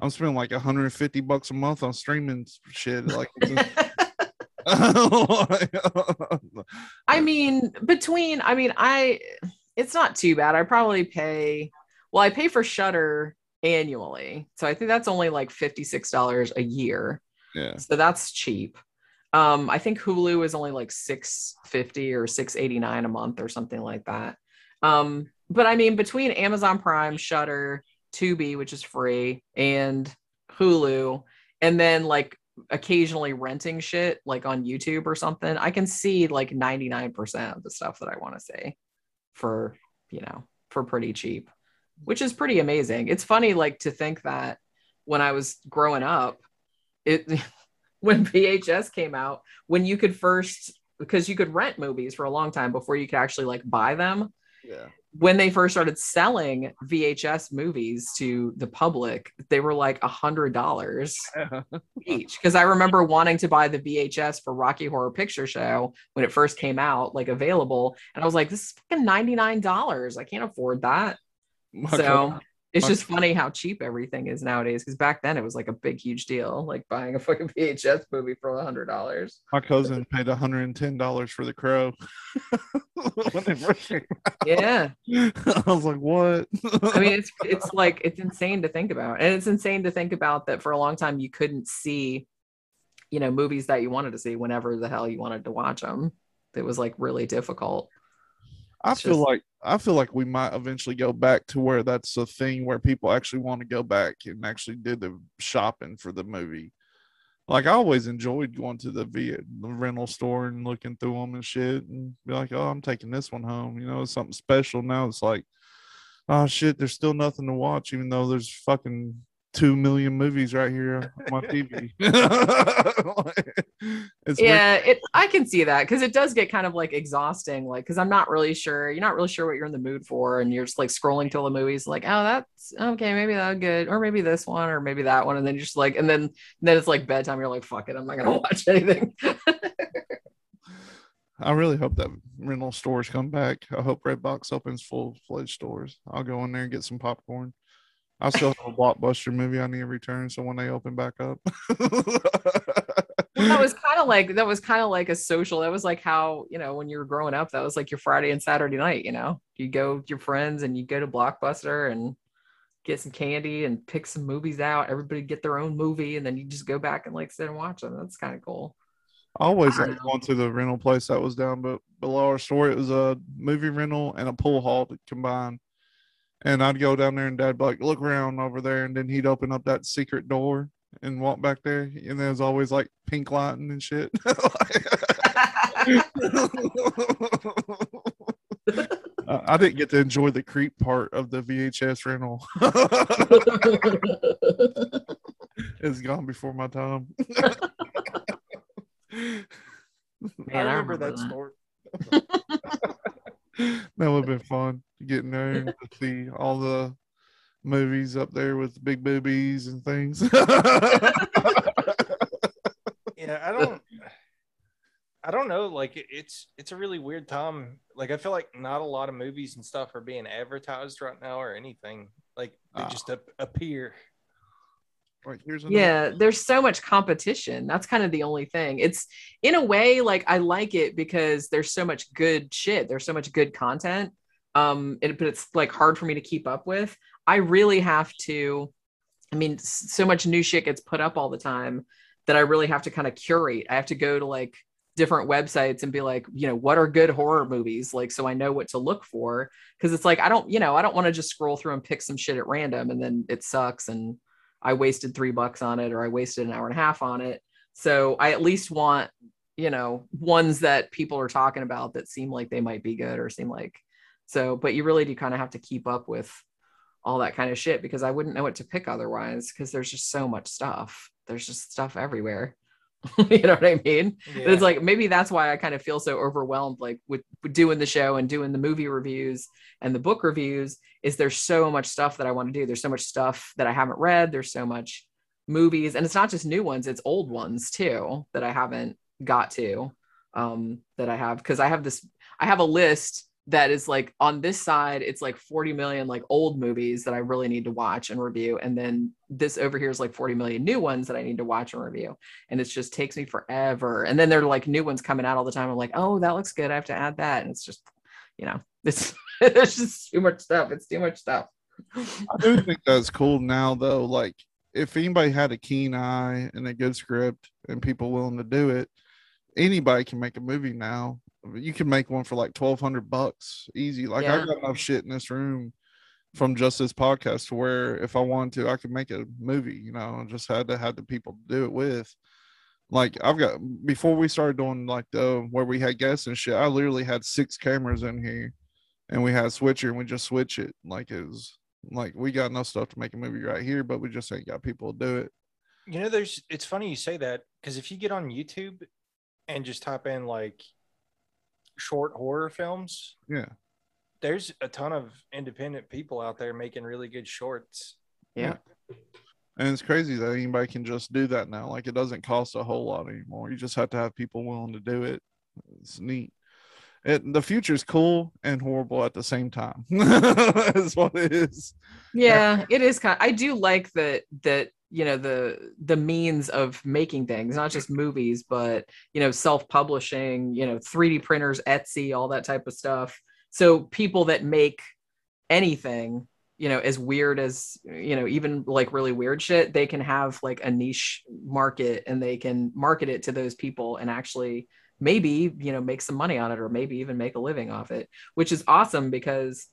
[SPEAKER 1] I'm spending like 150 bucks a month on streaming shit. Like,
[SPEAKER 2] I mean, between I mean, I it's not too bad. I probably pay well, I pay for Shudder annually. So I think that's only like $56 a year.
[SPEAKER 1] yeah.
[SPEAKER 2] so that's cheap um i think hulu is only like 650 or 689 a month or something like that um but i mean between amazon prime shudder tubi which is free and hulu and then like occasionally renting shit like on youtube or something i can see like 99% of the stuff that i want to see for you know for pretty cheap which is pretty amazing it's funny like to think that when i was growing up it when VHS came out, when you could first because you could rent movies for a long time before you could actually like buy them.
[SPEAKER 1] Yeah.
[SPEAKER 2] When they first started selling VHS movies to the public, they were like a hundred dollars each. Because I remember wanting to buy the VHS for Rocky Horror Picture Show when it first came out, like available, and I was like, "This is fucking ninety nine dollars. I can't afford that." So it's just funny how cheap everything is nowadays. Because back then it was like a big, huge deal, like buying a fucking VHS movie for a hundred dollars.
[SPEAKER 1] my cousin paid $110 for the crow. when they first came
[SPEAKER 2] Yeah.
[SPEAKER 1] I was like, what?
[SPEAKER 2] I mean, it's it's like it's insane to think about, and it's insane to think about that for a long time you couldn't see, you know, movies that you wanted to see whenever the hell you wanted to watch them. It was like really difficult.
[SPEAKER 1] I
[SPEAKER 2] It's
[SPEAKER 1] feel
[SPEAKER 2] just-
[SPEAKER 1] like I feel like we might eventually go back to where that's a thing where people actually want to go back and actually do the shopping for the movie. Like I always enjoyed going to the, v- the rental store and looking through them and shit, and be like, "Oh, I'm taking this one home." You know, it's something special. Now it's like, "Oh shit, there's still nothing to watch," even though there's fucking two million movies right here on my TV. it's.
[SPEAKER 2] Yeah, it I can see that because it does get kind of like exhausting. Like, because I'm not really sure, you're not really sure what you're in the mood for, and you're just like scrolling through the movies, like, oh, that's okay, maybe that good, or maybe this one, or maybe that one, and then you're just like, and then then it's like bedtime. You're like, fuck it, I'm not gonna watch anything.
[SPEAKER 1] I really hope that rental stores come back. I hope Redbox opens full fledged stores. I'll go in there and get some popcorn. I still have a blockbuster movie I need to return, so when they open back up,
[SPEAKER 2] that was kind of like that was kind of like a social that was like how you know when you were growing up that was like your friday and saturday night you know you go with your friends and you go to blockbuster and get some candy and pick some movies out everybody get their own movie and then you just go back and like sit and watch them that's kind of cool
[SPEAKER 1] I always
[SPEAKER 2] I
[SPEAKER 1] liked going to the rental place that was down but below our store. It was a movie rental and a pool hall to combine. And I'd go down there and Dad'd be like, look around over there, and then he'd open up that secret door and walk back there. And there's always like pink lighting and shit. I I didn't get to enjoy the creep part of the VHS rental. it's gone before my time.
[SPEAKER 2] Man,
[SPEAKER 3] I
[SPEAKER 2] I
[SPEAKER 3] remember,
[SPEAKER 2] remember
[SPEAKER 3] that,
[SPEAKER 2] that.
[SPEAKER 3] store.
[SPEAKER 1] that would have been fun getting there and to see all the movies up there with big boobies and things.
[SPEAKER 3] Yeah, I don't. I don't know. Like it's it's a really weird time. Like I feel like not a lot of movies and stuff are being advertised right now or anything. Like they
[SPEAKER 1] Ah.
[SPEAKER 3] just ap- appear.
[SPEAKER 1] Here's
[SPEAKER 2] yeah there's so much competition. That's kind of the only thing. It's in a way like i like it because there's so much good shit. There's so much good content um and, but it's like hard for me to keep up with. I really have to i mean so much new shit gets put up all the time that i really have to kind of curate. I have to go to like different websites and be like you know what are good horror movies like so i know what to look for. Because it's like i don't you know i don't want to just scroll through and pick some shit at random and then it sucks and I wasted three bucks on it or I wasted an hour and a half on it. So I at least want, you know, ones that people are talking about that seem like they might be good or seem like so, but you really do kind of have to keep up with all that kind of shit because I wouldn't know what to pick otherwise because there's just so much stuff. There's just stuff everywhere. you know what I mean? But it's like maybe that's why I kind of feel so overwhelmed, like with, with doing the show and doing the movie reviews and the book reviews. Is there's so much stuff that I want to do? There's so much stuff that I haven't read. There's so much movies, and it's not just new ones; it's old ones too that I haven't got to. Um, that I have because I have this. I have a list that is like on this side it's like 40 million like old movies that i really need to watch and review and then this over here is like 40 million new ones that i need to watch and review and it just takes me forever and then there are like new ones coming out all the time i'm like oh that looks good i have to add that and it's just you know it's it's just too much stuff it's too much stuff
[SPEAKER 1] I do think that's cool now, though. Like, if anybody had a keen eye and a good script and people willing to do it, anybody can make a movie now. You can make one for like twelve hundred bucks, easy. Like,
[SPEAKER 2] Yeah.
[SPEAKER 1] I've got enough shit in this room from just this podcast to where if I wanted to, I could make a movie. You know, I just had to have the people to do it with. Like, I've got before we started doing like the where we had guests and shit. I literally had six cameras in here, and we had a switcher, and we just switch it like it was like we got enough stuff to make a movie right here, but we just ain't got people to do it.
[SPEAKER 3] You know, there's it's funny you say that because if you get on YouTube and just type in like short horror films,
[SPEAKER 1] Yeah.
[SPEAKER 3] there's a ton of independent people out there making really good shorts.
[SPEAKER 2] Yeah.
[SPEAKER 1] And it's crazy that anybody can just do that now. Like it doesn't cost a whole lot anymore. You just have to have people willing to do it. It's neat. It the future's cool and horrible at the same time. That's what it is.
[SPEAKER 2] yeah it is kind i do like that that you know the the means of making things not just movies but you know self-publishing you know 3d printers etsy all that type of stuff. So people that make anything you know as weird as you know even like really weird shit they can have like a niche market and they can market it to those people and actually maybe you know make some money on it or maybe even make a living off it which is awesome because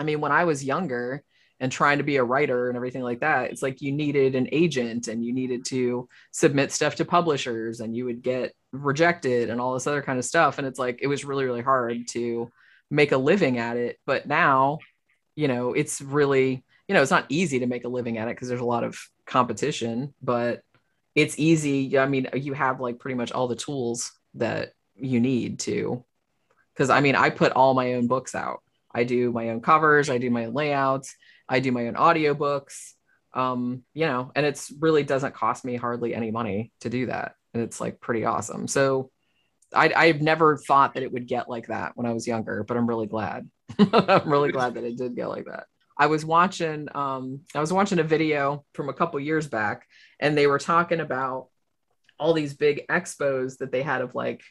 [SPEAKER 2] i mean when i was younger and trying to be a writer and everything like that it's like you needed an agent and you needed to submit stuff to publishers and you would get rejected and all this other kind of stuff. And it's like it was really really hard to make a living at it. But now you know it's really you know it's not easy to make a living at it because there's a lot of competition but it's easy. I mean you have like pretty much all the tools that you need to. Because i mean i put all my own books out. I do my own covers i do my own layouts i do my own audiobooks um you know and it's really doesn't cost me hardly any money to do that and it's like pretty awesome so I, I've never thought that it would get like that when I was younger, but I'm really glad. I'm really glad that it did get like that. I was watching um I was watching a video from a couple years back and they were talking about all these big expos that they had of like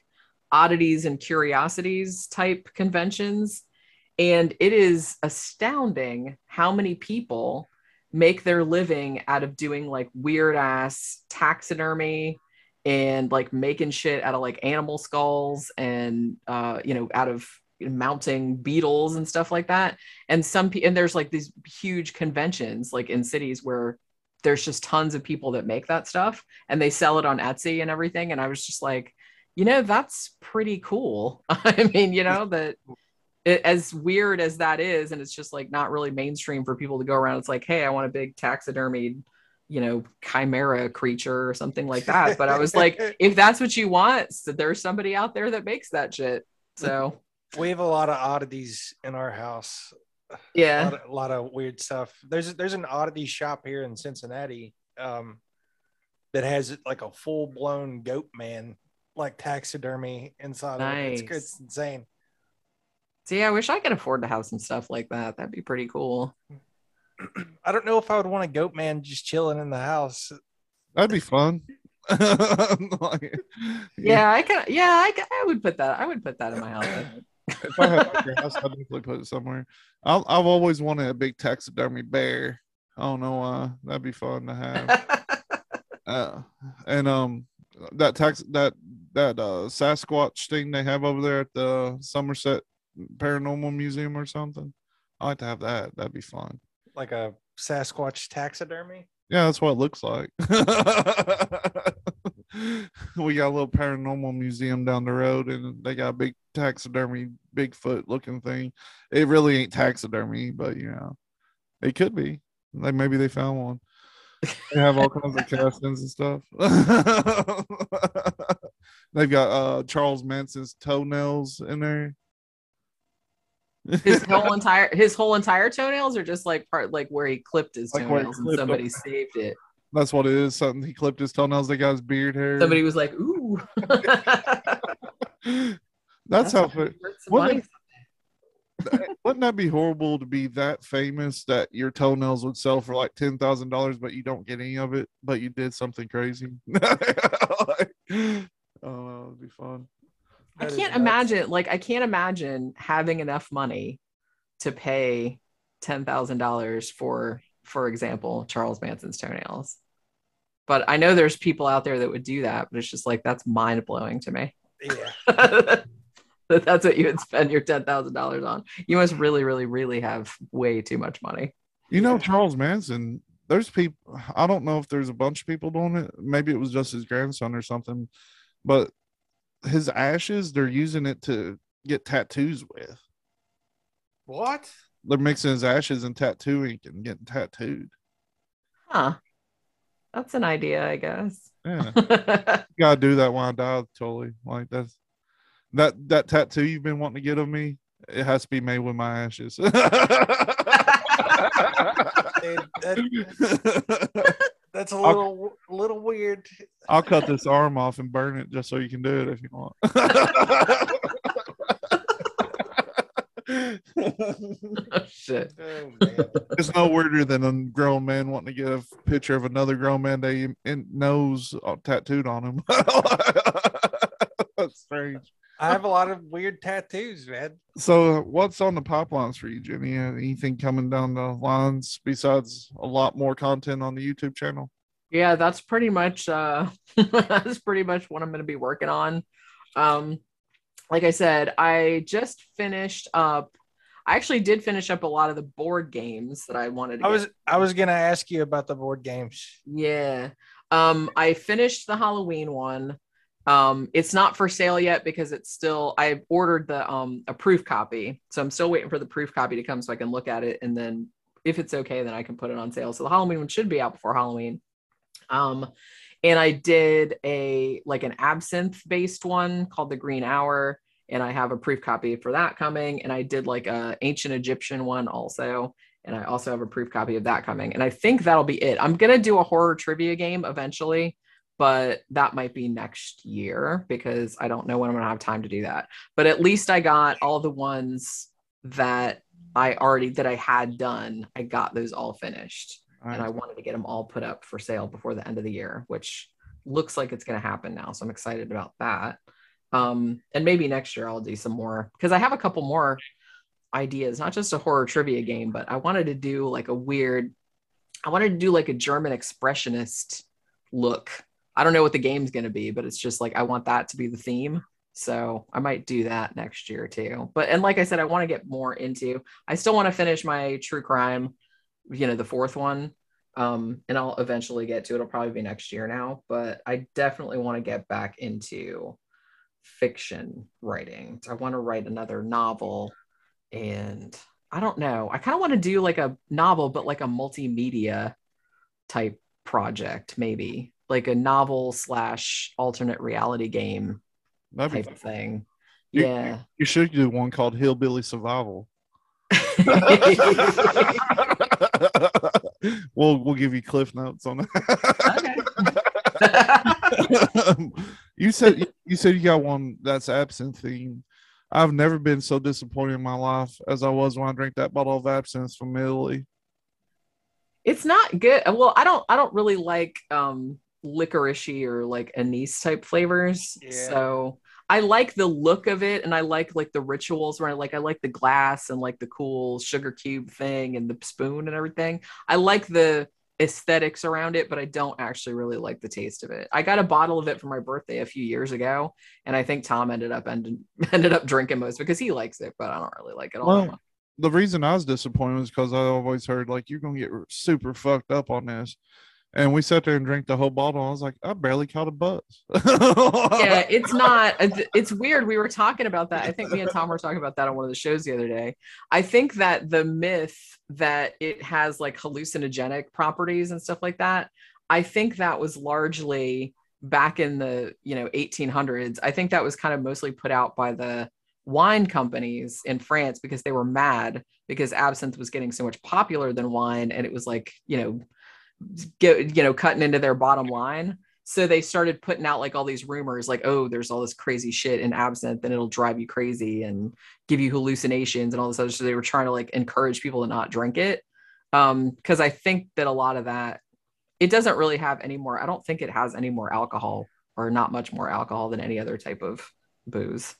[SPEAKER 2] oddities and curiosities type conventions and it is astounding how many people make their living out of doing like weird ass taxidermy and like making shit out of like animal skulls and uh you know out of mounting beetles and stuff like that. And some people and there's like these huge conventions like in cities where there's just tons of people that make that stuff and they sell it on Etsy and everything. And I was just like you know that's pretty cool. I mean you know that it, as weird as that is and it's just like not really mainstream for people to go around it's like hey I want a big taxidermied you know chimera creature or something like that but I was like if that's what you want so there's somebody out there that makes that shit so
[SPEAKER 3] We have a lot of oddities in our house. A
[SPEAKER 2] yeah
[SPEAKER 3] lot, of, a lot of weird stuff. There's there's an oddity shop here in Cincinnati um, that has like a full blown goat man, like taxidermy inside of it. It's,
[SPEAKER 2] Nice.
[SPEAKER 3] it's insane.
[SPEAKER 2] See I wish I could afford to have some stuff like that that'd be pretty cool
[SPEAKER 3] I don't know if I would want a goat man just chilling in the house.
[SPEAKER 1] That'd be fun. Like,
[SPEAKER 2] yeah I can yeah I, I would put that I would put that in my house
[SPEAKER 1] if I had a house, I'd definitely put it somewhere. I'll, I've always wanted a big taxidermy bear. I don't know why. That'd be fun to have. uh, and um, that tax that that uh Sasquatch thing they have over there at the Somerset Paranormal Museum or something. I like to have that. That'd be fun.
[SPEAKER 3] like a Sasquatch taxidermy.
[SPEAKER 1] Yeah, that's what it looks like. we got a little paranormal museum down the road, and they got a big taxidermy Bigfoot looking thing. It really ain't taxidermy, but you know, it could be. Like maybe they found one. They have all kinds of castings and stuff. They've got uh Charles Manson's toenails in there.
[SPEAKER 2] His whole entire his whole entire toenails are just like part like where he clipped his
[SPEAKER 1] Like
[SPEAKER 2] toenails and somebody
[SPEAKER 1] them.
[SPEAKER 2] saved it
[SPEAKER 1] That's what it is. Something he clipped his toenails. They got his beard hair.
[SPEAKER 2] somebody was like ooh
[SPEAKER 1] That's, how.
[SPEAKER 2] worth some
[SPEAKER 1] what. Wouldn't that be horrible to be that famous that your toenails would sell for like ten thousand dollars, but you don't get any of it, but you did something crazy? like, oh, that would be fun.
[SPEAKER 2] I can't
[SPEAKER 3] nuts.
[SPEAKER 2] imagine, like, I can't imagine having enough money to pay ten thousand dollars for, for example, Charles Manson's toenails. But I know there's people out there that would do that, but it's just like that's mind blowing to me.
[SPEAKER 3] Yeah.
[SPEAKER 2] that that's what you would spend your ten thousand dollars on. You must really, really, really have way too much money.
[SPEAKER 1] You know, Charles Manson. There's people. I don't know if there's a bunch of people doing it. Maybe it was just his grandson or something, but his ashes they're using it to get tattoos with.
[SPEAKER 3] What?
[SPEAKER 1] They're mixing his ashes and tattoo ink and getting tattooed.
[SPEAKER 2] Huh. That's an idea, I guess.
[SPEAKER 1] Yeah. gotta do that when I die, totally. Like that's that that tattoo you've been wanting to get of me it has to be made with my ashes.
[SPEAKER 3] Dude, that- that's a little little weird.
[SPEAKER 1] I'll cut this arm off and burn it just so you can do it if you want.
[SPEAKER 2] Oh, shit.
[SPEAKER 3] Oh, man.
[SPEAKER 1] it's no weirder than a grown man wanting to get a picture of another grown man they in nose uh, tattooed on him. That's strange.
[SPEAKER 3] I have a lot of weird tattoos, man.
[SPEAKER 1] So, what's on the pipelines for you, Jenny? Uh, Anything coming down the lines besides a lot more content on the YouTube channel?
[SPEAKER 2] yeah that's pretty much uh that's pretty much what i'm going to be working on um like i said i just finished up i actually did finish up a lot of the board games that i wanted to
[SPEAKER 3] I
[SPEAKER 2] get.
[SPEAKER 3] was I was gonna ask you about the board games.
[SPEAKER 2] yeah um i finished the halloween one um it's not for sale yet because it's still i ordered the um a proof copy. So i'm still waiting for the proof copy to come so i can look at it. And then if it's okay then i can put it on sale. So the halloween one should be out before halloween. Um and i did a like an absinthe based one called the green hour. And i have a proof copy for that coming. And i did like a ancient egyptian one also. And i also have a proof copy of that coming. And i think that'll be it. I'm gonna do a horror trivia game eventually but that might be next year because i don't know when i'm gonna have time to do that but at least i got all the ones that i already that i had done i got those all finished and I wanted to get them all put up for sale before the end of the year, which looks like it's going to happen now. So I'm excited about that. Um, and maybe next year I'll do some more because I have a couple more ideas, not just a horror trivia game, but I wanted to do like a weird, I wanted to do like a German expressionist look. I don't know what the game's going to be, but it's just like I want that to be the theme. So I might do that next year too. But and like I said, I want to get more into. I still want to finish my true crime you know the fourth one um and i'll eventually get to it it'll probably be next year now but i definitely want to get back into fiction writing i want to write another novel and i don't know i kind of want to do like a novel but like a multimedia type project maybe like a novel slash alternate reality game
[SPEAKER 1] That'd
[SPEAKER 2] type of thing
[SPEAKER 1] You-
[SPEAKER 2] yeah
[SPEAKER 1] You should do one called Hillbilly Survival. we'll we'll give you cliff notes on that. you said you said you got one that's absinthe themed. I've never been so disappointed in my life as I was when I drank that bottle of absinthe from Italy.
[SPEAKER 2] it's not good well i don't i don't really like um licoricey or like anise type flavors.
[SPEAKER 3] Yeah.
[SPEAKER 2] so i like the look of it and i like like the rituals where i like i like the glass and like the cool sugar cube thing and the spoon and everything. I like the aesthetics around it but i don't actually really like the taste of it. I got a bottle of it for my birthday a few years ago and i think tom ended up ended, ended up drinking most because he likes it but i don't really like it all
[SPEAKER 1] Well, the reason I was disappointed was because I always heard like you're gonna get super fucked up on this, and we sat there and drank the whole bottle. I was like, I barely caught a buzz.
[SPEAKER 2] yeah, it's not. Uh, it's weird. We were talking about that. I think me and Tom were talking about that on one of the shows the other day. I think that the myth that it has like hallucinogenic properties and stuff like that. I think that was largely back in the you know 1800s. I think that was kind of mostly put out by the wine companies in France because they were mad because absinthe was getting so much popular than wine, and it was like you know, get you know cutting into their bottom line. So they started putting out like all these rumors like oh there's all this crazy shit in absinthe and it'll drive you crazy and give you hallucinations and all this other so they were trying to like encourage people to not drink it. Um because i think that a lot of that it doesn't really have any more i don't think it has any more alcohol or not much more alcohol than any other type of booze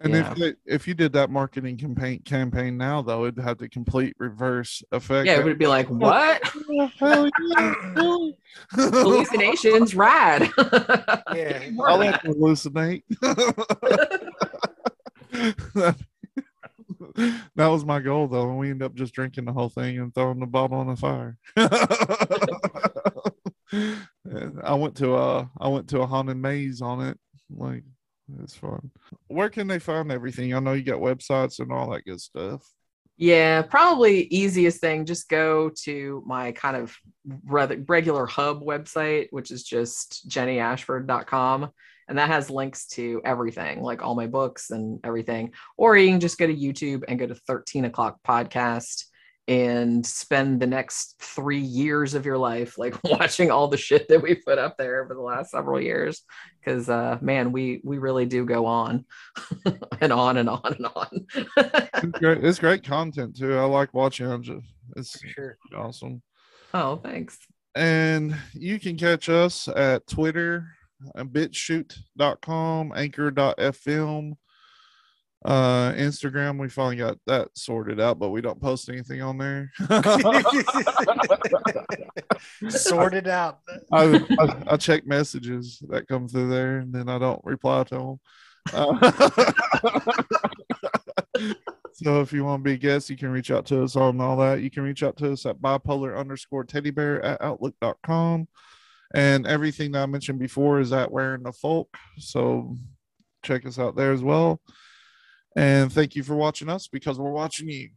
[SPEAKER 1] And
[SPEAKER 2] Yeah.
[SPEAKER 1] if they, if you did that marketing campaign campaign now, though, it'd have the complete reverse effect.
[SPEAKER 2] yeah it would be like what
[SPEAKER 1] Oh, hell yeah. really?
[SPEAKER 2] hallucinations rad
[SPEAKER 3] Yeah.
[SPEAKER 1] I'll have to hallucinate. that was my goal, though, and we ended up just drinking the whole thing and throwing the bottle on the fire. I went to a I went to a haunted maze on it. Like it's fun. Where can they find everything? I know you got websites and all that good stuff.
[SPEAKER 2] Yeah, probably easiest thing. Just go to my kind of regular hub website, which is just jennyashford.com. And and that has links to everything, like all my books and everything. Or you can just go to YouTube and go to 13 o'clock podcast and spend the next three years of your life like watching all the shit that we put up there over the last several years. Because uh man we we really do go on and on and on and on.
[SPEAKER 1] It's, great, it's great content too. I like watching it. It's
[SPEAKER 3] sure.
[SPEAKER 1] awesome.
[SPEAKER 2] Oh thanks.
[SPEAKER 1] And you can catch us at twitter bitchute.com anchor.fm uh instagram we finally got that sorted out but we don't post anything on there.
[SPEAKER 4] Sorted out.
[SPEAKER 1] I, I, I, check messages that come through there and then i don't reply to them uh, so if you want to be a guest you can reach out to us on all that. You can reach out to us at bipolar underscore teddy bear at outlook.com and everything that i mentioned before is at wearing the folk. So check us out there as well and thank you for watching us because we're watching you.